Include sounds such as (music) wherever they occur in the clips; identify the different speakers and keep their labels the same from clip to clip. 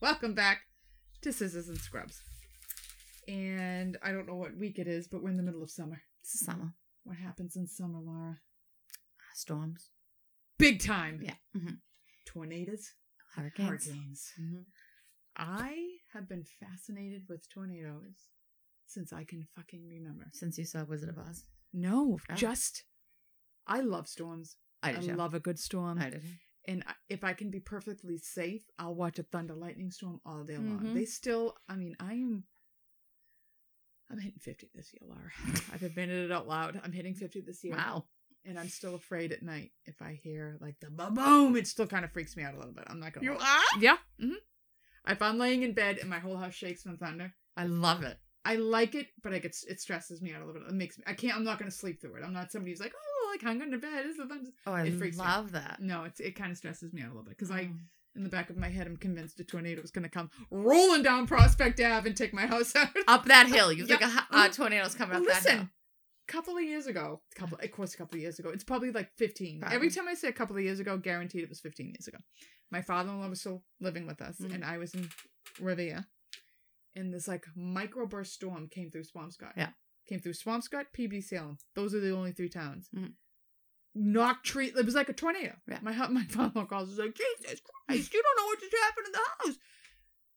Speaker 1: Welcome back to Scissors and Scrubs. And I don't know what week it is, but we're in the middle of summer.
Speaker 2: It's summer.
Speaker 1: What happens in summer, Laura?
Speaker 2: Storms.
Speaker 1: Big time.
Speaker 2: Yeah. hmm
Speaker 1: Tornadoes,
Speaker 2: Hurricanes.
Speaker 1: hurricanes.
Speaker 2: Mhm.
Speaker 1: I have been fascinated with tornadoes since I can fucking remember.
Speaker 2: Since you saw Wizard of Oz.
Speaker 1: No,
Speaker 2: Oh.
Speaker 1: just I love storms.
Speaker 2: I
Speaker 1: I, love a good storm.
Speaker 2: I did.
Speaker 1: And if I can be perfectly safe, I'll watch a thunder lightning storm all day long.
Speaker 2: Mhm.
Speaker 1: They still, I mean, I am. I'm hitting 50 this year, Laura. (laughs) I've admitted it out loud. I'm hitting 50 this year.
Speaker 2: Wow.
Speaker 1: And I'm still afraid at night if I hear like the ba boom, it still kind of freaks me out a little bit. I'm not gonna.
Speaker 2: You
Speaker 1: lie.
Speaker 2: are?
Speaker 1: Yeah. hmm If I'm laying in bed and my whole house shakes from thunder,
Speaker 2: I love it.
Speaker 1: I like it, but I get it stresses me out a little bit. It makes me. I can't. I'm not gonna sleep through it. I'm not somebody who's like, oh, like hung into bed. Is thunder?
Speaker 2: Oh, I
Speaker 1: It freaks me
Speaker 2: love that.
Speaker 1: No, it's it kind of stresses me out a little bit because I
Speaker 2: Oh.
Speaker 1: in the back of my head, I'm convinced a tornado is going to come rolling down Prospect Ave and take my house (laughs) out.
Speaker 2: Up that hill. You think
Speaker 1: Yeah.
Speaker 2: a uh, tornado's coming up that hill.
Speaker 1: listen, a couple of years ago, couple, of course, a couple of years ago, it's probably like 15.
Speaker 2: Probably.
Speaker 1: Every time I say a couple of years ago, guaranteed it was 15 years ago. My father-in-law was still living with us,
Speaker 2: Mhm.
Speaker 1: and I was in Revere, and this like microburst storm came through Swampscott.
Speaker 2: Yeah.
Speaker 1: Came through Swampscott, PB Salem. Those are the only three towns.
Speaker 2: Mhm.
Speaker 1: Knocked tree. It was like a tornado.
Speaker 2: Yeah.
Speaker 1: My (laughs) my father-in-law calls. He's like, Jesus Christ, you don't know what just happened in the house.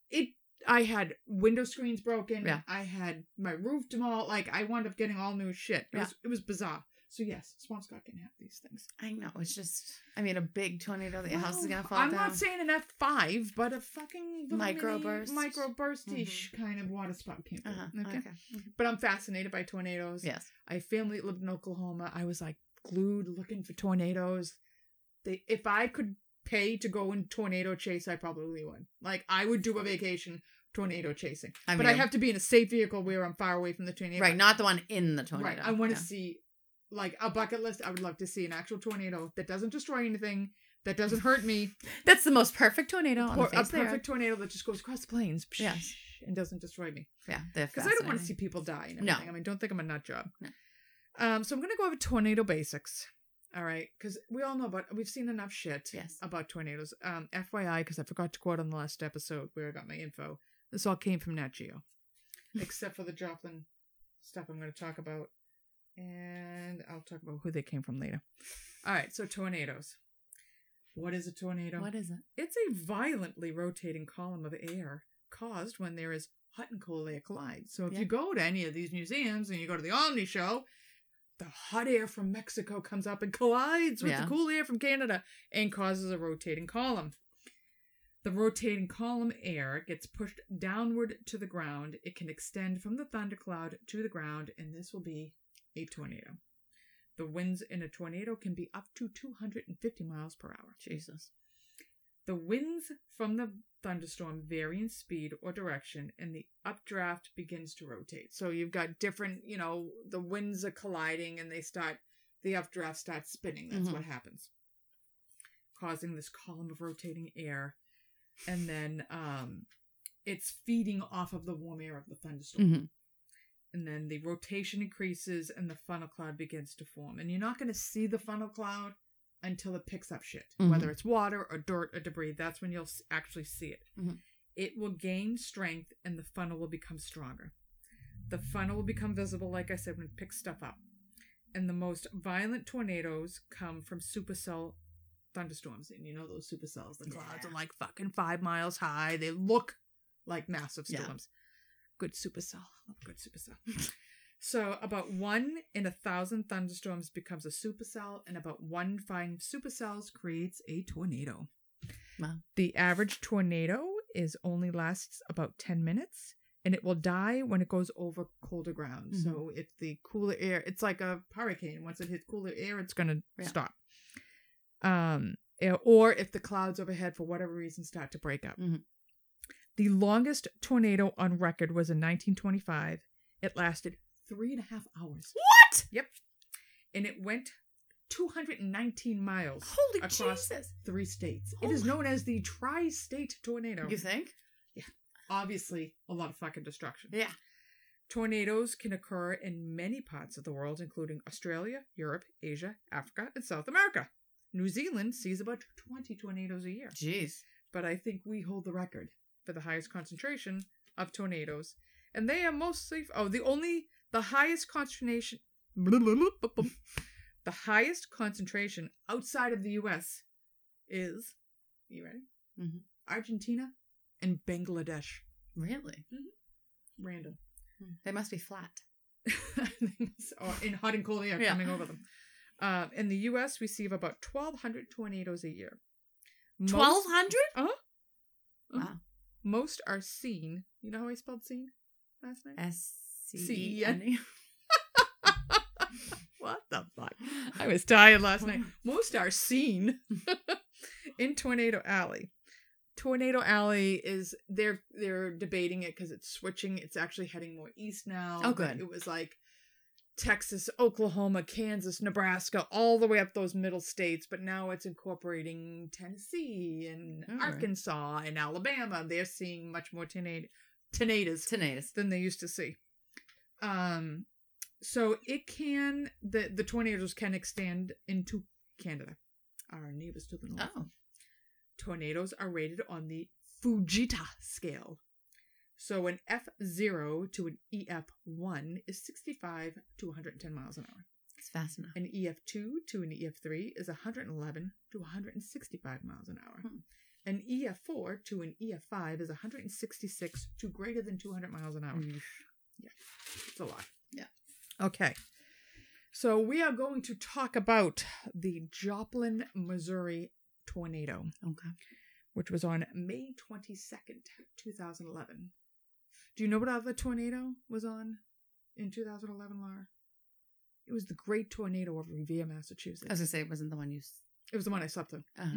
Speaker 1: It. I had window screens broken.
Speaker 2: Yeah.
Speaker 1: I had my roof demolished. Like I wound up getting all new shit. It
Speaker 2: Yeah.
Speaker 1: was it was bizarre. So yes, Swampscott can have these things.
Speaker 2: I know. It's just, I mean, a big tornado that your house is going to fall
Speaker 1: I'm
Speaker 2: down.
Speaker 1: not saying an F five, but a fucking
Speaker 2: Microburst.
Speaker 1: microburstish kind of water spout through.
Speaker 2: uh-huh.
Speaker 1: Okay.
Speaker 2: okay.
Speaker 1: But I'm fascinated by tornadoes.
Speaker 2: Yes.
Speaker 1: I family lived in Oklahoma. I was like glued looking for tornadoes. They, if I could pay to go in tornado chase, I probably would. Like I would do a vacation tornado chasing,
Speaker 2: I
Speaker 1: but I have to be in a safe vehicle where I'm far away from the tornado.
Speaker 2: Right. Not the one in the tornado.
Speaker 1: Right. I want to
Speaker 2: Yeah.
Speaker 1: see like a bucket list. I would love to see an actual tornado that doesn't destroy anything, that doesn't hurt me. (laughs)
Speaker 2: That's the most perfect tornado on
Speaker 1: Por-
Speaker 2: the
Speaker 1: a
Speaker 2: face of the
Speaker 1: perfect tornado that just goes across the plains.
Speaker 2: Yes.
Speaker 1: And doesn't destroy me.
Speaker 2: Yeah.
Speaker 1: Because I don't want to see people die and
Speaker 2: No.
Speaker 1: I mean, don't think I'm a nut job.
Speaker 2: No.
Speaker 1: Um, so I'm gonna go over tornado basics. All right, because we all know about we've seen enough shit
Speaker 2: Yes.
Speaker 1: about tornadoes. Um, FYI, because I forgot to quote on the last episode where I got my info. This all came from Nat Geo, (laughs) except for the Joplin stuff I'm going to talk about, and I'll talk about who they came from later. All right, so tornadoes. What is a tornado?
Speaker 2: What is it?
Speaker 1: It's a violently rotating column of air caused when there is hot and cold air collide. So if
Speaker 2: Yeah.
Speaker 1: you go to any of these museums and you go to the Omni show, the hot air from Mexico comes up and collides with
Speaker 2: Yeah.
Speaker 1: the cool air from Canada and causes a rotating column. The rotating column air gets pushed downward to the ground. It can extend from the thundercloud to the ground, and this will be a tornado. The winds in a tornado can be up to 250 miles per hour.
Speaker 2: Jesus.
Speaker 1: The winds from the thunderstorm vary in speed or direction, and the updraft begins to rotate. So you've got different, you know, the winds are colliding and they start, the updraft starts spinning. That's
Speaker 2: Mhm.
Speaker 1: what happens, causing this column of rotating air. And then um, it's feeding off of the warm air of the thunderstorm.
Speaker 2: Mm-hmm.
Speaker 1: And then the rotation increases and the funnel cloud begins to form. And you're not going to see the funnel cloud until it picks up shit,
Speaker 2: Mhm.
Speaker 1: whether it's water or dirt or debris. That's when you'll actually see it.
Speaker 2: Mhm.
Speaker 1: It will gain strength and the funnel will become stronger. The funnel will become visible, like I said, when it picks stuff up. And the most violent tornadoes come from supercell thunderstorms. And you know those supercells, the clouds
Speaker 2: Yeah.
Speaker 1: are like fucking five miles high. They look like massive
Speaker 2: Yeah.
Speaker 1: Good supercell. Love good supercell. (laughs) so about one in a thousand thunderstorms becomes a supercell, and about one fine supercells creates a tornado.
Speaker 2: Wow.
Speaker 1: The average tornado is only lasts about 10 minutes and it will die when it goes over colder ground.
Speaker 2: Mhm.
Speaker 1: So if the cooler air, it's like a hurricane. Once it hits cooler air, it's going to
Speaker 2: Yeah.
Speaker 1: stop. Um, eh, or if the clouds overhead, for whatever reason, start to break up.
Speaker 2: Mhm.
Speaker 1: The longest tornado on record was in 1925. It lasted three and a half hours.
Speaker 2: What?
Speaker 1: Yep. And it went 219 miles
Speaker 2: Holy
Speaker 1: across
Speaker 2: Jesus.
Speaker 1: three states.
Speaker 2: Oh
Speaker 1: it is known as the tri state tornado.
Speaker 2: You think? Yeah.
Speaker 1: Obviously, a lot of fucking destruction.
Speaker 2: Yeah.
Speaker 1: Tornadoes can occur in many parts of the world, including Australia, Europe, Asia, Africa, and South America. New Zealand sees about 20 tornadoes a year,
Speaker 2: Jeez.
Speaker 1: but I think we hold the record for the highest concentration of tornadoes, and they are mostly oh the only the highest concentration (laughs) the highest concentration outside of the U.S. is you ready?
Speaker 2: Mhm.
Speaker 1: Argentina and Bangladesh.
Speaker 2: Really?
Speaker 1: Random.
Speaker 2: They must be flat. (laughs)
Speaker 1: or in hot and cold air
Speaker 2: Yeah.
Speaker 1: coming over them. Uh, in the U.S., we see about 1,200 tornadoes a year. Most-
Speaker 2: Twelve hundred?
Speaker 1: Uh-huh. Uh-huh.
Speaker 2: Wow.
Speaker 1: Most are seen. You know how I spelled seen last night?
Speaker 2: S C E. N. (laughs)
Speaker 1: what the fuck? I was tired last night. (laughs) Most are seen (laughs) in Tornado Alley. Tornado Alley is they're they're debating it because it's switching. It's actually heading more east now.
Speaker 2: Oh, good.
Speaker 1: It was like Texas, Oklahoma, Kansas, Nebraska, all the way up those middle states, but now it's incorporating Tennessee and
Speaker 2: right.
Speaker 1: Arkansas and Alabama. They're seeing much more tornadoes
Speaker 2: Tornadoes.
Speaker 1: than they used to see. Um, so it can the the tornadoes can extend into Canada, our neighbors to the north.
Speaker 2: Oh.
Speaker 1: Tornadoes are rated on the Fujita scale. So an F zero to an EF one is sixty five to one hundred and ten miles an hour.
Speaker 2: It's fast enough.
Speaker 1: An EF two to an EF three is one hundred and eleven to one hundred and sixty five miles an hour.
Speaker 2: Hmm.
Speaker 1: An EF four to an EF five is one hundred and sixty six to greater than two hundred miles an hour.
Speaker 2: Mm.
Speaker 1: It's a lot.
Speaker 2: Yeah.
Speaker 1: Okay. So we are going to talk about the Joplin, Missouri tornado,
Speaker 2: Okay.
Speaker 1: which was on May 22nd, 2011. Do you know what other tornado was on in 2011, Laura? It was the Great Tornado of Revere, Massachusetts.
Speaker 2: I was gonna say it wasn't the one you. s-
Speaker 1: it was the one I slept through.
Speaker 2: Uh,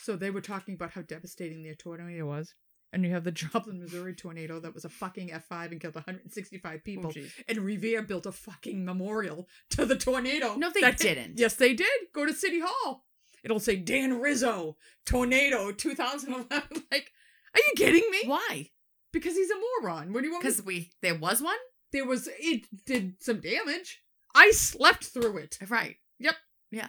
Speaker 1: So they were talking about how devastating their tornado was. And you have the (laughs) Joplin, Missouri tornado that was a fucking F5 and killed 165 people. and Revere built a fucking memorial to the tornado.
Speaker 2: No, they
Speaker 1: that hit-
Speaker 2: didn't.
Speaker 1: Yes, they did. Go to City Hall. It'll say Dan Rizzo, tornado 2011. (laughs) Like, are you kidding me?
Speaker 2: Why?
Speaker 1: Because he's a moron. What do you want?
Speaker 2: Because we there was one.
Speaker 1: there was it did some damage. I slept through it.
Speaker 2: Right. Yep. Yeah.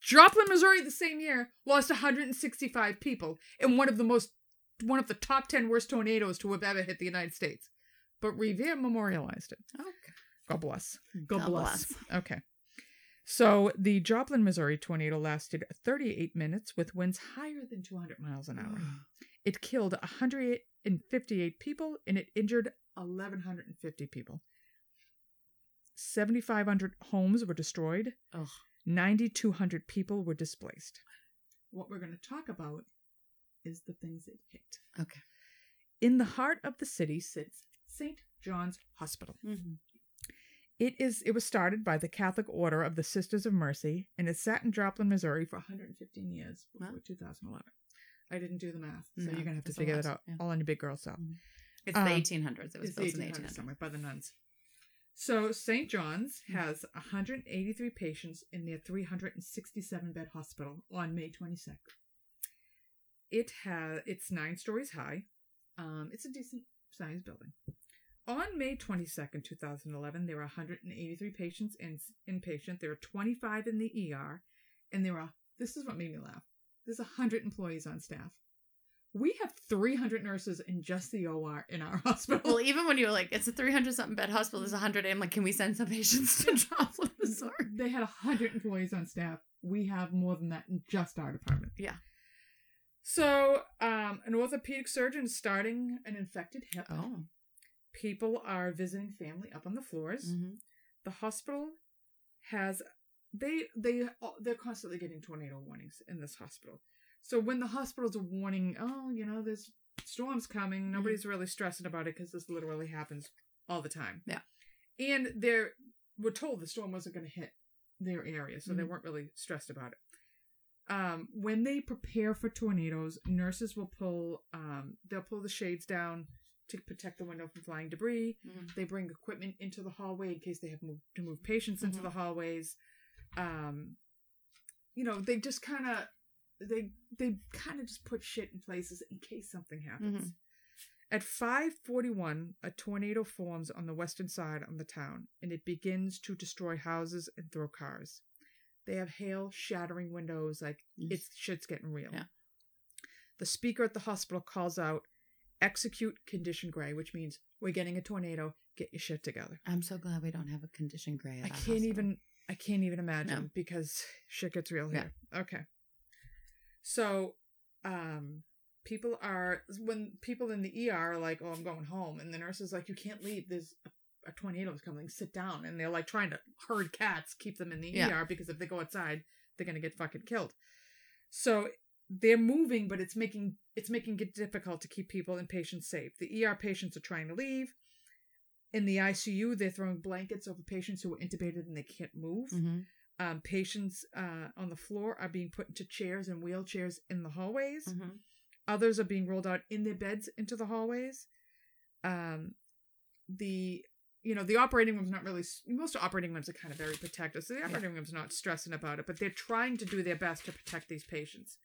Speaker 1: Joplin, Missouri, the same year lost 165 people in one of the most one of the top 10 worst tornadoes to have ever hit the United States. But Revere memorialized it.
Speaker 2: Oh, okay.
Speaker 1: God bless. God,
Speaker 2: God
Speaker 1: bless.
Speaker 2: bless.
Speaker 1: Okay. So the Joplin, Missouri tornado lasted 38 minutes with winds higher than 200 miles an hour. (gasps) It killed 158 people and it injured 1,150 people. 7,500 homes were destroyed.
Speaker 2: Ugh.
Speaker 1: 9,200 people were displaced. What we're going to talk about is the things it hit.
Speaker 2: Okay.
Speaker 1: In the heart of the city sits St. John's Hospital.
Speaker 2: Mm-hmm.
Speaker 1: It is it was started by the Catholic Order of the Sisters of Mercy and it sat in Joplin, Missouri for 115 years before
Speaker 2: Wow.
Speaker 1: 2011. I didn't do the math, so
Speaker 2: No,
Speaker 1: you're gonna have to figure that out
Speaker 2: yeah.
Speaker 1: all on your big girl self.
Speaker 2: It's
Speaker 1: Um,
Speaker 2: the 1800s. It was built in the 1800s.
Speaker 1: somewhere by the nuns. So St. John's
Speaker 2: Mm.
Speaker 1: has 183 patients in their 367 bed hospital on May 22nd. It has it's nine stories high. Um, it's a decent sized building. On May 22nd, 2011, there were 183 patients in inpatient. There were 25 in the ER, and there were this is what made me laugh. There's 100 employees on staff. We have 300 nurses in just the OR in our (laughs) hospital.
Speaker 2: Well, even when you were like, it's a 300 something bed hospital, there's 100. I'm like, can we send some patients to Joplin, (laughs) Missouri?
Speaker 1: They had 100 employees on staff. We have more than that in just our department.
Speaker 2: Yeah.
Speaker 1: So, um, an orthopedic surgeon is starting an infected hip.
Speaker 2: Oh.
Speaker 1: People are visiting family up on the floors.
Speaker 2: Mm-hmm.
Speaker 1: The hospital has they they they're constantly getting tornado warnings in this hospital. So when the hospitals are warning, oh, you know, there's storms coming, nobody's really stressing about it because this literally happens all the time.
Speaker 2: Yeah.
Speaker 1: And they're we're told the storm wasn't going to hit their area, so they
Speaker 2: Mhm.
Speaker 1: weren't really stressed about it. Um, when they prepare for tornadoes, nurses will pull um, they'll pull the shades down to protect the window from flying debris.
Speaker 2: Mhm.
Speaker 1: They bring equipment into the hallway in case they have moved, to move patients into
Speaker 2: Mhm.
Speaker 1: the hallways. Um, you know, they just kind of they they kind of just put shit in places in case something happens.
Speaker 2: Mhm.
Speaker 1: At 5:41, a tornado forms on the western side of the town, and it begins to destroy houses and throw cars. They have hail shattering windows, like it's shit's getting real.
Speaker 2: Yeah.
Speaker 1: The speaker at the hospital calls out, execute condition gray, which means we're getting a tornado. Get your shit together.
Speaker 2: I'm so glad we don't have a condition gray. At
Speaker 1: I can't
Speaker 2: hospital.
Speaker 1: even. I can't even imagine
Speaker 2: No.
Speaker 1: because shit gets real
Speaker 2: Yeah.
Speaker 1: here. Okay. So, um, people are when people in the ER are like, "Oh, I'm going home," and the nurse is like, "You can't leave. There's a, a tornado's coming. Sit down." And they're like trying to herd cats, keep them in the
Speaker 2: Yeah.
Speaker 1: ER because if they go outside, they're gonna get fucking killed. So they're moving, but it's making it's making it difficult to keep people and patients safe. The ER patients are trying to leave. In the ICU, they're throwing blankets over patients who are intubated and they can't move.
Speaker 2: Mhm.
Speaker 1: Um, patients uh, on the floor are being put into chairs and wheelchairs in the hallways.
Speaker 2: Mhm.
Speaker 1: Others are being rolled out in their beds into the hallways. Um, the you know the operating room's not really most operating rooms are kind of very protective, so the operating room's not stressing about it, but they're trying to do their best to protect these patients.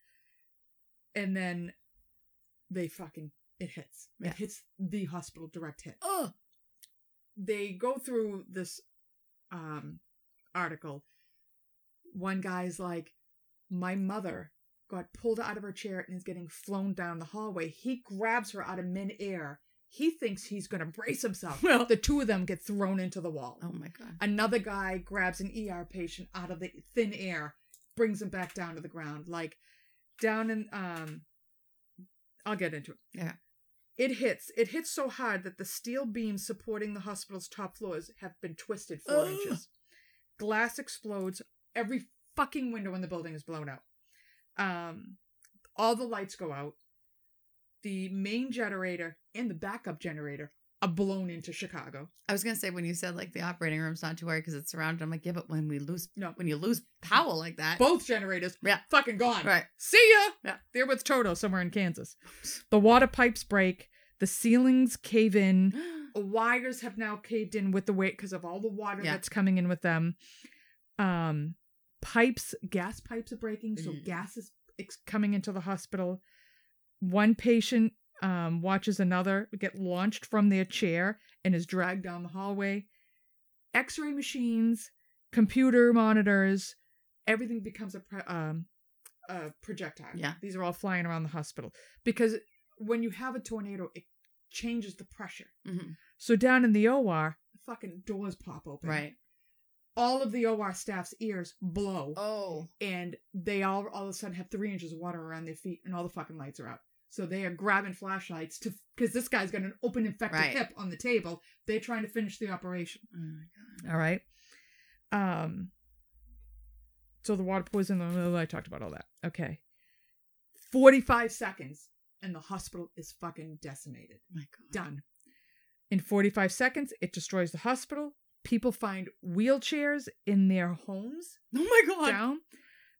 Speaker 1: And then they fucking it hits.
Speaker 2: Yeah.
Speaker 1: It hits the hospital direct hit
Speaker 2: Oh,
Speaker 1: they go through this um article. One guy's like my mother got pulled out of her chair and is getting flown down the hallway. He grabs her out of midair. He thinks he's going to brace himself.
Speaker 2: Well-
Speaker 1: the two of them get thrown into the wall.
Speaker 2: Oh my god.
Speaker 1: another guy grabs an er patient out of the thin air brings him back down to the ground. Like down in um i'll get into it.
Speaker 2: Yeah.
Speaker 1: It hits it hits so hard that the steel beams supporting the hospital's top floors have been twisted four
Speaker 2: Ugh.
Speaker 1: inches. Glass explodes. Every fucking window in the building is blown out. Um all the lights go out. The main generator and the backup generator blown into chicago
Speaker 2: I was gonna say when you said like the operating room's not too worried because it's surrounded. I'm like, yeah, but when we lose,
Speaker 1: No.
Speaker 2: when you lose power like that,
Speaker 1: both generators
Speaker 2: Yeah.
Speaker 1: fucking gone
Speaker 2: right?
Speaker 1: See ya.
Speaker 2: Yeah.
Speaker 1: They're with Toto somewhere in Kansas. The water pipes break. The ceilings cave in. (gasps) Wires have now caved in with the weight because of all the water
Speaker 2: Yeah.
Speaker 1: that's coming in with them. Um, pipes, gas pipes are breaking, so
Speaker 2: Mm.
Speaker 1: gas is ex- coming into the hospital. One patient um, watches another get launched from their chair and is dragged down the hallway. X ray machines, computer monitors, everything becomes a, pre- um, a projectile.
Speaker 2: Yeah.
Speaker 1: These are all flying around the hospital because when you have a tornado, it changes the pressure.
Speaker 2: Mhm.
Speaker 1: So down in the OR, the fucking doors pop open.
Speaker 2: Right.
Speaker 1: All of the OR staff's ears blow
Speaker 2: Oh.
Speaker 1: and they all all of a sudden have three inches of water around their feet, and all the fucking lights are out. So they are grabbing flashlights to because this guy's got an open infected
Speaker 2: Right.
Speaker 1: hip on the table. They're trying to finish the operation.
Speaker 2: Oh my god.
Speaker 1: All right. Um. So the water poisoning. I talked about all that. Okay. Forty-five seconds, and the hospital is fucking decimated.
Speaker 2: Oh my god.
Speaker 1: Done. In forty-five seconds, it destroys the hospital. People find wheelchairs in their homes
Speaker 2: Oh my god.
Speaker 1: down.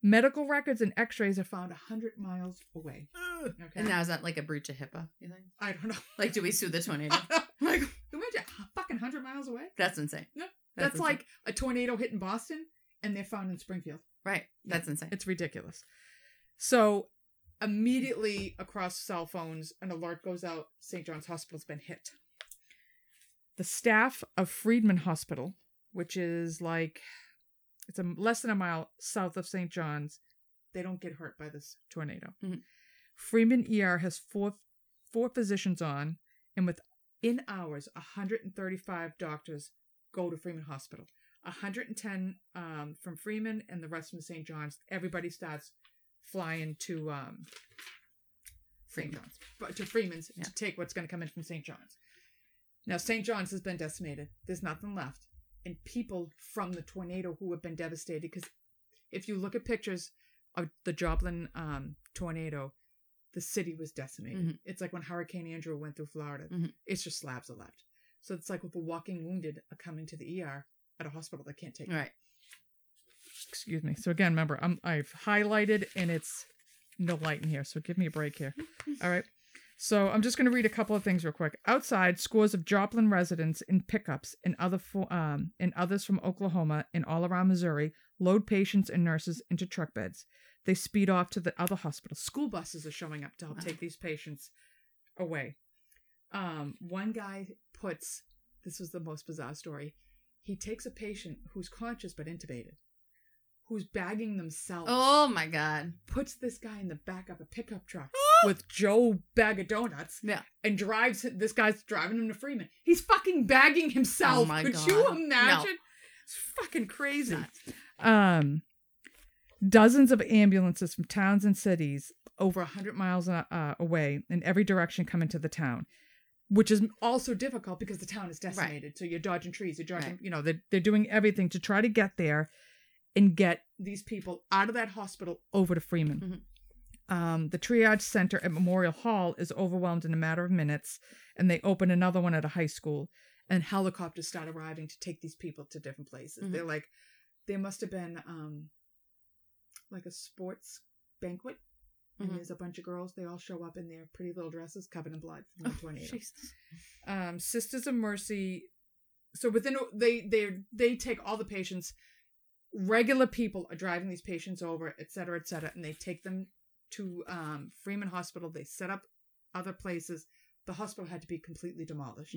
Speaker 1: Medical records and X-rays are found hundred miles away. (sighs) Okay.
Speaker 2: And now is that like a breach of HIPAA? You think?
Speaker 1: I don't know.
Speaker 2: Like, do we sue the tornado? (laughs) like,
Speaker 1: Imagine fucking hundred miles away.
Speaker 2: that's insane.
Speaker 1: No, That's,
Speaker 2: insane.
Speaker 1: like a tornado hit in Boston, and they're found in Springfield.
Speaker 2: right. That's insane.
Speaker 1: It's ridiculous. So immediately across cell phones, an alert goes out. St. John's Hospital's been hit. The staff of Freeman Hospital, which is like it's a less than a mile south of St. John's, they don't get hurt by this tornado.
Speaker 2: Mhm.
Speaker 1: Freeman ER has four four physicians on, and within hours, 135 doctors go to Freeman Hospital. 110 um, from Freeman and the rest from St. John's. Everybody starts flying to um, St. John's, but to Freeman's
Speaker 2: Yeah.
Speaker 1: to take what's going to come in from St. John's. Now, St. John's has been decimated. There's nothing left. And people from the tornado who have been devastated, because if you look at pictures of the Joplin um, tornado, the city was decimated.
Speaker 2: Mhm.
Speaker 1: It's like when Hurricane Andrew went through Florida.
Speaker 2: Mhm.
Speaker 1: It's just slabs are left. So it's like with the walking wounded are coming to the ER at a hospital that can't take them.
Speaker 2: Right.
Speaker 1: Excuse me. So again, remember, I'm I've highlighted and it's no light in here, so give me a break here. (laughs) All right. So I'm just going to read a couple of things real quick. Outside, scores of Joplin residents in pickups and other fo- um and others from Oklahoma and all around Missouri load patients and nurses into truck beds. They speed off to the other hospitals. School buses are showing up to help take these patients away. Um, one guy puts this was the most bizarre story. He takes a patient who's conscious but intubated, who's bagging themselves
Speaker 2: Oh my god.
Speaker 1: puts this guy in the back of a pickup truck (gasps) (laughs) with Joe bag of donuts
Speaker 2: Yeah.
Speaker 1: and drives this guy's driving him to Freeman. He's fucking bagging himself.
Speaker 2: Oh my
Speaker 1: Could
Speaker 2: God.
Speaker 1: you
Speaker 2: No.
Speaker 1: imagine? It's fucking crazy. Um, dozens of ambulances from towns and cities over 100 miles uh, uh, away in every direction come into the town, which is also difficult because the town is decimated. So you're dodging trees, you're dodging,
Speaker 2: Right.
Speaker 1: you know, they're, they're doing everything to try to get there and get these people out of that hospital over to Freeman. Um, the triage center at Memorial Hall is overwhelmed in a matter of minutes, and they open another one at a high school, and helicopters start arriving to take these people to different places.
Speaker 2: Mhm.
Speaker 1: They're like, there must have been um, like a sports banquet, and
Speaker 2: Mhm.
Speaker 1: there's a bunch of girls. They all show up in their pretty little dresses covered in blood from the
Speaker 2: Oh,
Speaker 1: tornado
Speaker 2: Jesus.
Speaker 1: um, Sisters of Mercy. So within they they they take all the patients. Regular people are driving these patients over, et cetera, et cetera, and they take them to um, Freeman Hospital. They set up other places. The hospital had to be completely demolished,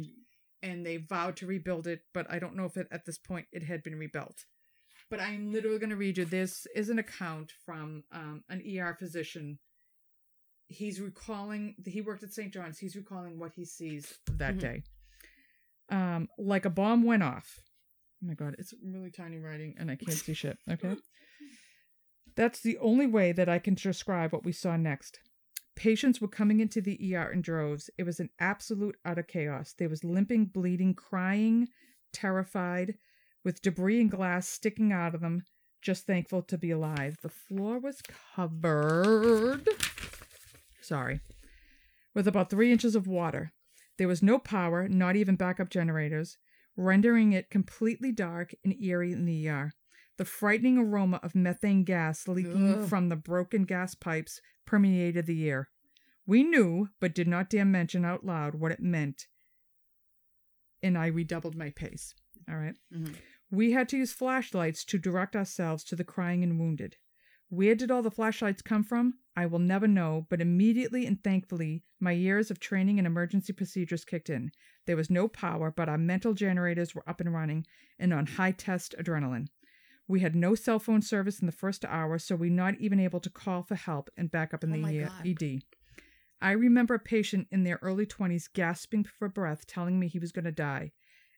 Speaker 1: and they vowed to rebuild it. But I don't know if it at this point it had been rebuilt. But I'm literally going to read you. This is an account from um, an ER physician. He's recalling. He worked at St. John's. He's recalling what he sees that
Speaker 2: Mhm.
Speaker 1: day. Um, like a bomb went off. Oh my god, it's really tiny writing, and I can't see shit. Okay. (laughs) That's the only way that I can describe what we saw next. Patients were coming into the ER in droves. It was an absolute utter chaos. There was limping, bleeding, crying, terrified, with debris and glass sticking out of them, just thankful to be alive. The floor was covered. Sorry. With about three inches of water. There was no power, not even backup generators, rendering it completely dark and eerie in the ER. The frightening aroma of methane gas leaking
Speaker 2: Ugh.
Speaker 1: from the broken gas pipes permeated the air. We knew, but did not dare mention out loud what it meant, and I redoubled my pace. All right.
Speaker 2: Mhm.
Speaker 1: We had to use flashlights to direct ourselves to the crying and wounded. Where did all the flashlights come from? I will never know, but immediately and thankfully, my years of training in emergency procedures kicked in. There was no power, but our mental generators were up and running and on high test adrenaline. We had no cell phone service in the first hour, so we not even able to call for help and back up in
Speaker 2: Oh
Speaker 1: the. ED. I remember a patient in their early 20s gasping for breath, telling me he was going to die.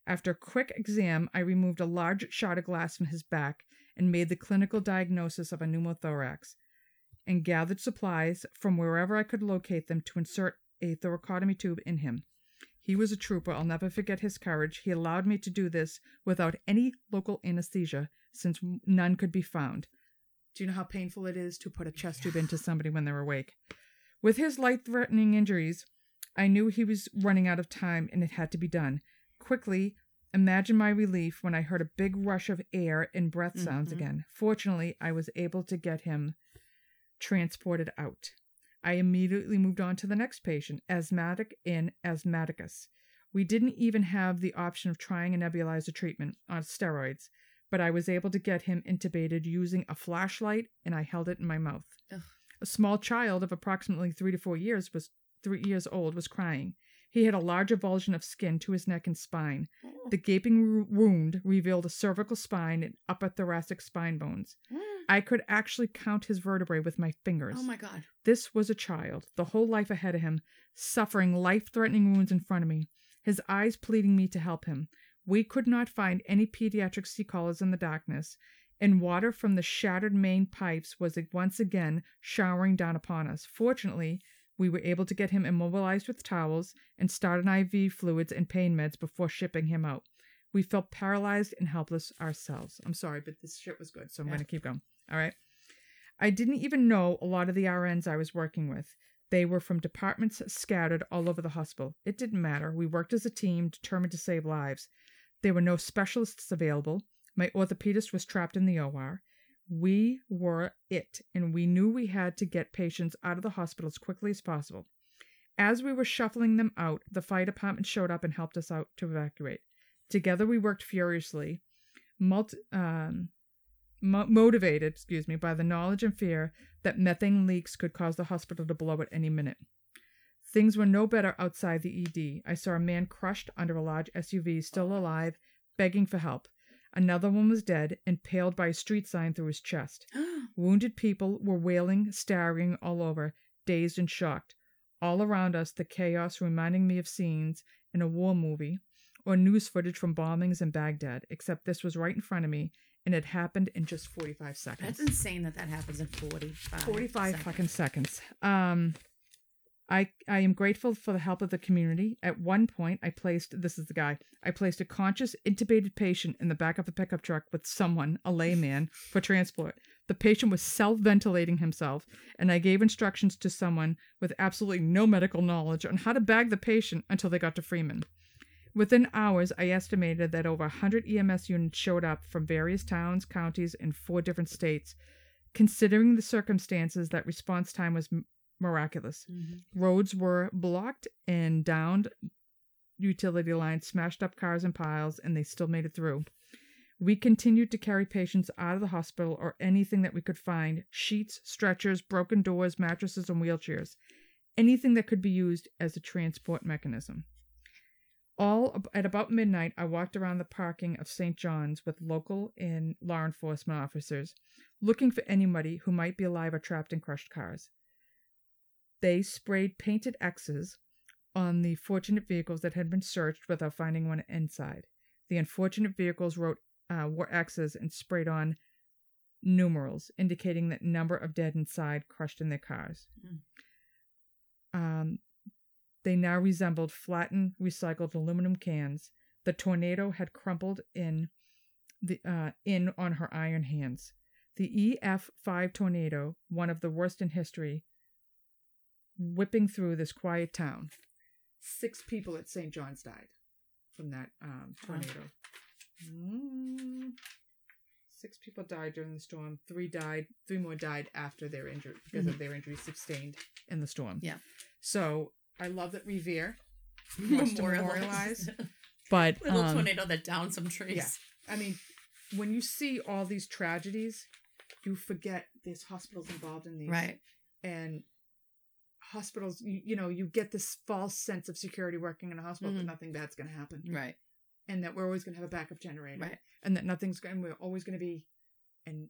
Speaker 1: After a quick exam, I removed a large shard of glass from his back and made the clinical diagnosis of a pneumothorax and gathered supplies from wherever I could locate them to insert a thoracotomy tube in him. He was a trooper. I'll never forget his courage. He allowed me to do this without any local anesthesia since none could be found. Do you know how painful it is to put a chest tube into somebody when they're awake? With his life threatening injuries, I knew he was running out of time and it had to be done. Quickly, imagine my relief when I heard a big rush of air and breath sounds
Speaker 2: Mhm.
Speaker 1: again. Fortunately, I was able to get him transported out. I immediately moved on to the next patient, asthmatic and asthmaticus. We didn't even have the option of trying a nebulizer treatment on steroids, but I was able to get him intubated using a flashlight and I held it in my mouth.
Speaker 2: Ugh.
Speaker 1: A small child of approximately three to four years was three years old was crying. He had a large avulsion of skin to his neck and spine.
Speaker 2: Oh.
Speaker 1: The gaping wo- wound revealed a cervical spine and upper thoracic spine bones. Mm. I could actually count his vertebrae with my fingers.
Speaker 2: Oh my god.
Speaker 1: This was a child, the whole life ahead of him, suffering life threatening wounds in front of me, his eyes pleading me to help him. We could not find any pediatric C-collars in the darkness, and water from the shattered main pipes was once again showering down upon us. Fortunately, we were able to get him immobilized with towels and start an IV fluids and pain meds before shipping him out. We felt paralyzed and helpless ourselves. I'm sorry, but this shit was good, so I'm
Speaker 2: Yeah.
Speaker 1: going to keep going. All right. I didn't even know a lot of the RNs I was working with. They were from departments scattered all over the hospital. It didn't matter. We worked as a team, determined to save lives. There were no specialists available. My orthopedist was trapped in the OR. We were it, and we knew we had to get patients out of the hospital as quickly as possible. As we were shuffling them out, the fire department showed up and helped us out to evacuate. Together, we worked furiously, multi- um, mo- motivated, excuse me, by the knowledge and fear that methane leaks could cause the hospital to blow at any minute. Things were no better outside the ED. I saw a man crushed under a large SUV, still alive, begging for help. Another one was dead, impaled by a street sign through his chest. (gasps) Wounded people were wailing, staggering all over, dazed and shocked. All around us, the chaos reminding me of scenes in a war movie or news footage from bombings in Baghdad, except this was right in front of me and it happened in just 45 seconds.
Speaker 2: That's insane that that happens in 45
Speaker 1: 45
Speaker 2: seconds.
Speaker 1: fucking seconds. Um I I am grateful for the help of the community. At one point I placed this is the guy. I placed a conscious intubated patient in the back of a pickup truck with someone, a layman, (laughs) for transport. The patient was self-ventilating himself, and I gave instructions to someone with absolutely no medical knowledge on how to bag the patient until they got to Freeman. Within hours, I estimated that over 100 EMS units showed up from various towns, counties, and four different states. Considering the circumstances, that response time was m- miraculous.
Speaker 2: Mhm.
Speaker 1: Roads were blocked and downed utility lines, smashed up cars and piles, and they still made it through. We continued to carry patients out of the hospital or anything that we could find sheets, stretchers, broken doors, mattresses, and wheelchairs. Anything that could be used as a transport mechanism. All at about midnight, I walked around the parking of St. John's with local and law enforcement officers, looking for anybody who might be alive or trapped in crushed cars. They sprayed painted X's on the fortunate vehicles that had been searched without finding one inside. The unfortunate vehicles wrote uh, were X's and sprayed on numerals, indicating the number of dead inside crushed in their cars.
Speaker 2: Mm.
Speaker 1: Um, they now resembled flattened recycled aluminum cans. The tornado had crumpled in the uh, in on her iron hands. The EF5 tornado, one of the worst in history, whipping through this quiet town. Six people at St. John's died from that um, tornado. Mm. Six people died during the storm. Three died. Three more died after their injury because of their injuries sustained in the storm.
Speaker 2: Yeah.
Speaker 1: So I love that Revere (laughs) wants memorialize.
Speaker 2: Memorialized.
Speaker 1: But (laughs)
Speaker 2: Little
Speaker 1: um,
Speaker 2: tornado that downed some trees.
Speaker 1: yeah. I mean, when you see all these tragedies, you forget there's hospitals involved in these.
Speaker 2: Right.
Speaker 1: And hospitals, you, you know, you get this false sense of security working in a hospital
Speaker 2: Mhm.
Speaker 1: that nothing bad's going to happen.
Speaker 2: Right.
Speaker 1: And that we're always going to have a backup generator.
Speaker 2: Right.
Speaker 1: And that nothing's going we're always going to be. And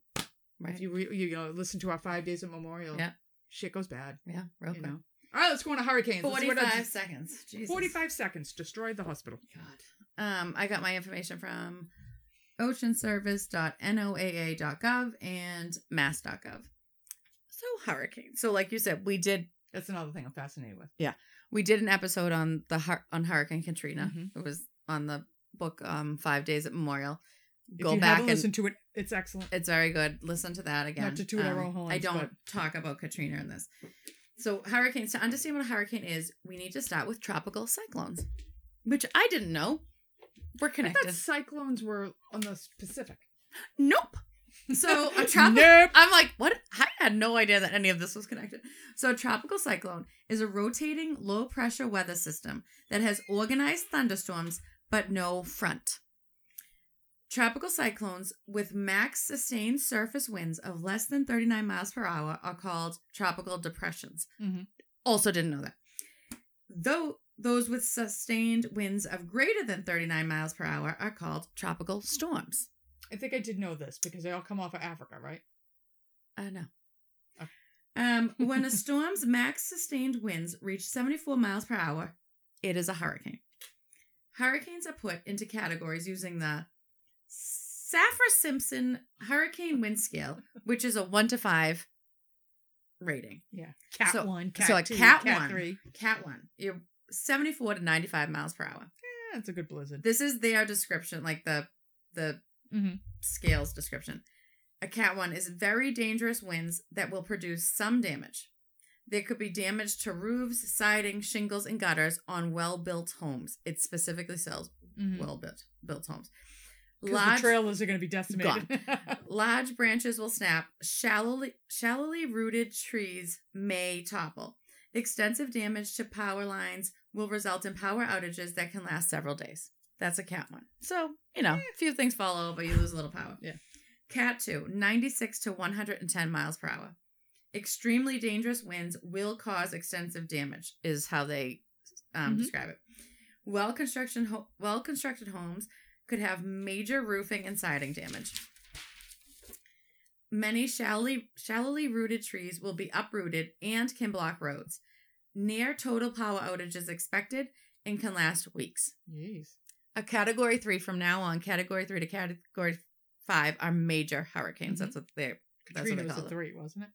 Speaker 2: Right.
Speaker 1: if you, re, you, you know, listen to our five days of Memorial,
Speaker 2: Yeah.
Speaker 1: shit goes bad.
Speaker 2: yeah. Real
Speaker 1: You
Speaker 2: quick.
Speaker 1: know? All right, let's go on to hurricanes. Let's see what
Speaker 2: Forty-five seconds. Jesus.
Speaker 1: 45 seconds. Destroyed the hospital.
Speaker 2: God. Um, I got my information from oceanservice.noaa.gov and mass.gov. So hurricane. So like you said, we did
Speaker 1: That's another thing I'm fascinated with. Yeah.
Speaker 2: We did an episode on the hur- on Hurricane Katrina.
Speaker 1: Mhm.
Speaker 2: It was on the book um 5 Days at Memorial.
Speaker 1: If
Speaker 2: Go
Speaker 1: you
Speaker 2: back
Speaker 1: haven't
Speaker 2: and
Speaker 1: listened to it, it's excellent.
Speaker 2: It's very good. Listen to that again.
Speaker 1: To toot our
Speaker 2: Um,
Speaker 1: own horns,
Speaker 2: I don't
Speaker 1: but-
Speaker 2: talk about Katrina in this. So hurricanes. To understand what a hurricane is, we need to start with tropical cyclones, which I didn't know. We're
Speaker 1: I
Speaker 2: connected.
Speaker 1: thought cyclones were on the Pacific.
Speaker 2: Nope. So (laughs) a tropical.
Speaker 1: Nope.
Speaker 2: I'm like, what? I had no idea that any of this was connected. So, a tropical cyclone is a rotating low pressure weather system that has organized thunderstorms but no front. Tropical cyclones with max sustained surface winds of less than 39 miles per hour are called tropical depressions.
Speaker 1: Mhm.
Speaker 2: Also, didn't know that. Though those with sustained winds of greater than 39 miles per hour are called tropical storms.
Speaker 1: I think I did know this because they all come off of Africa, right?
Speaker 2: Uh, no.
Speaker 1: Okay.
Speaker 2: Um, when a (laughs) storm's max sustained winds reach 74 miles per hour, it is a hurricane. Hurricanes are put into categories using the Saffir Simpson Hurricane Wind Scale, which is a 1 to 5 rating.
Speaker 1: Yeah. Cat
Speaker 2: So-
Speaker 1: one, cat
Speaker 2: so a
Speaker 1: two,
Speaker 2: cat
Speaker 1: cat
Speaker 2: one.
Speaker 1: three.
Speaker 2: Cat 1, you're 74 to 95 miles per hour.
Speaker 1: Yeah, that's a good blizzard.
Speaker 2: This is their description, like the the
Speaker 1: hmm
Speaker 2: scales description. A cat one is very dangerous winds that will produce some damage. There could be damage to roofs, siding, shingles, and gutters on well-built homes. It specifically sells
Speaker 1: hmm
Speaker 2: well-built built homes.
Speaker 1: The
Speaker 2: Large,
Speaker 1: trailers are going to be decimated.
Speaker 2: large (laughs) branches will snap. Shallowly, shallowly rooted trees may topple. Extensive damage to power lines will result in power outages that can last several days. That's a cat one. So, you know, a few things fall over, you lose a little power.
Speaker 1: Yeah.
Speaker 2: Cat two, 96 to 110 miles per hour. Extremely dangerous winds will cause extensive damage, is how they um,
Speaker 1: Mhm.
Speaker 2: describe it. Well construction, ho- well constructed homes could have major roofing and siding damage. Many shallowly, shallowly rooted trees will be uprooted and can block roads. Near total power outage is expected and can last weeks.
Speaker 1: Jeez.
Speaker 2: A category three from now on, category three to category five are major hurricanes.
Speaker 1: Mhm.
Speaker 2: That's what they're. That's
Speaker 1: Katrina
Speaker 2: what they
Speaker 1: was
Speaker 2: call
Speaker 1: a
Speaker 2: it.
Speaker 1: three, wasn't it?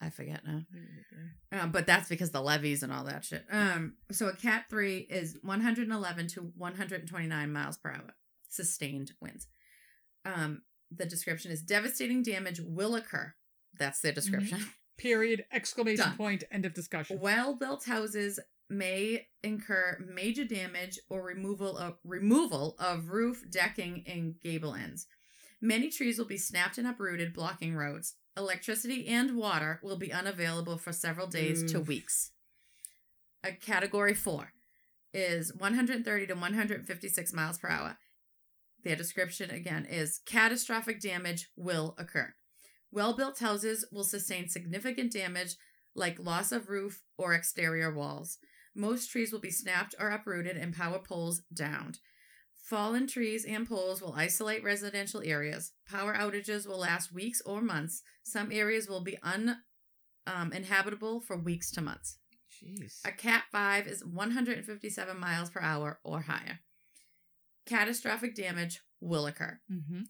Speaker 2: I forget now.
Speaker 1: I think it was a three.
Speaker 2: Um, but that's because the levees and all that shit. Um, so a cat three is 111 to 129 miles per hour, sustained winds. Um, the description is devastating damage will occur. That's their description. (laughs)
Speaker 1: Period. Exclamation
Speaker 2: Done.
Speaker 1: point. End of discussion.
Speaker 2: Well built houses may incur major damage or removal of removal of roof, decking, and gable ends. Many trees will be snapped and uprooted, blocking roads. Electricity and water will be unavailable for several days to weeks. A category four is 130 to 156 miles per hour. Their description again is catastrophic damage will occur. Well built houses will sustain significant damage like loss of roof or exterior walls. Most trees will be snapped or uprooted and power poles downed. Fallen trees and poles will isolate residential areas. Power outages will last weeks or months. Some areas will be uninhabitable um, for weeks to months.
Speaker 1: Jeez.
Speaker 2: A Cat 5 is 157 miles per hour or higher. Catastrophic damage will occur.
Speaker 1: mm-hmm.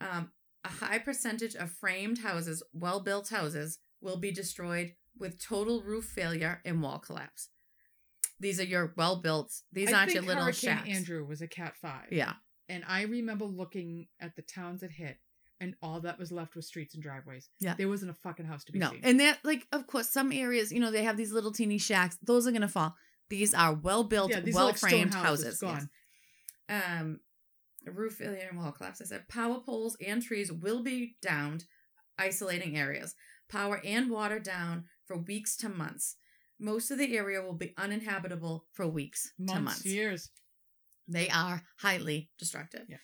Speaker 2: Um, a high percentage of framed houses, well built houses, will be destroyed with total roof failure and wall collapse. These are your well built, these
Speaker 1: I
Speaker 2: aren't your little
Speaker 1: Hurricane
Speaker 2: shacks.
Speaker 1: Andrew was a cat five.
Speaker 2: Yeah.
Speaker 1: And I remember looking at the towns it hit, and all that was left was streets and driveways.
Speaker 2: Yeah.
Speaker 1: There wasn't a fucking house to be
Speaker 2: No.
Speaker 1: seen.
Speaker 2: And that, like, of course, some areas, you know, they have these little teeny shacks. Those are going to fall. These are well built,
Speaker 1: yeah,
Speaker 2: well
Speaker 1: like
Speaker 2: framed
Speaker 1: houses.
Speaker 2: houses.
Speaker 1: Gone.
Speaker 2: yes. Um, roof failure and wall collapse. I said power poles and trees will be downed, isolating areas. Power and water down for weeks to months. Most of the area will be uninhabitable for weeks to
Speaker 1: Months,
Speaker 2: months.
Speaker 1: years.
Speaker 2: They are highly destructive.
Speaker 1: Yeah.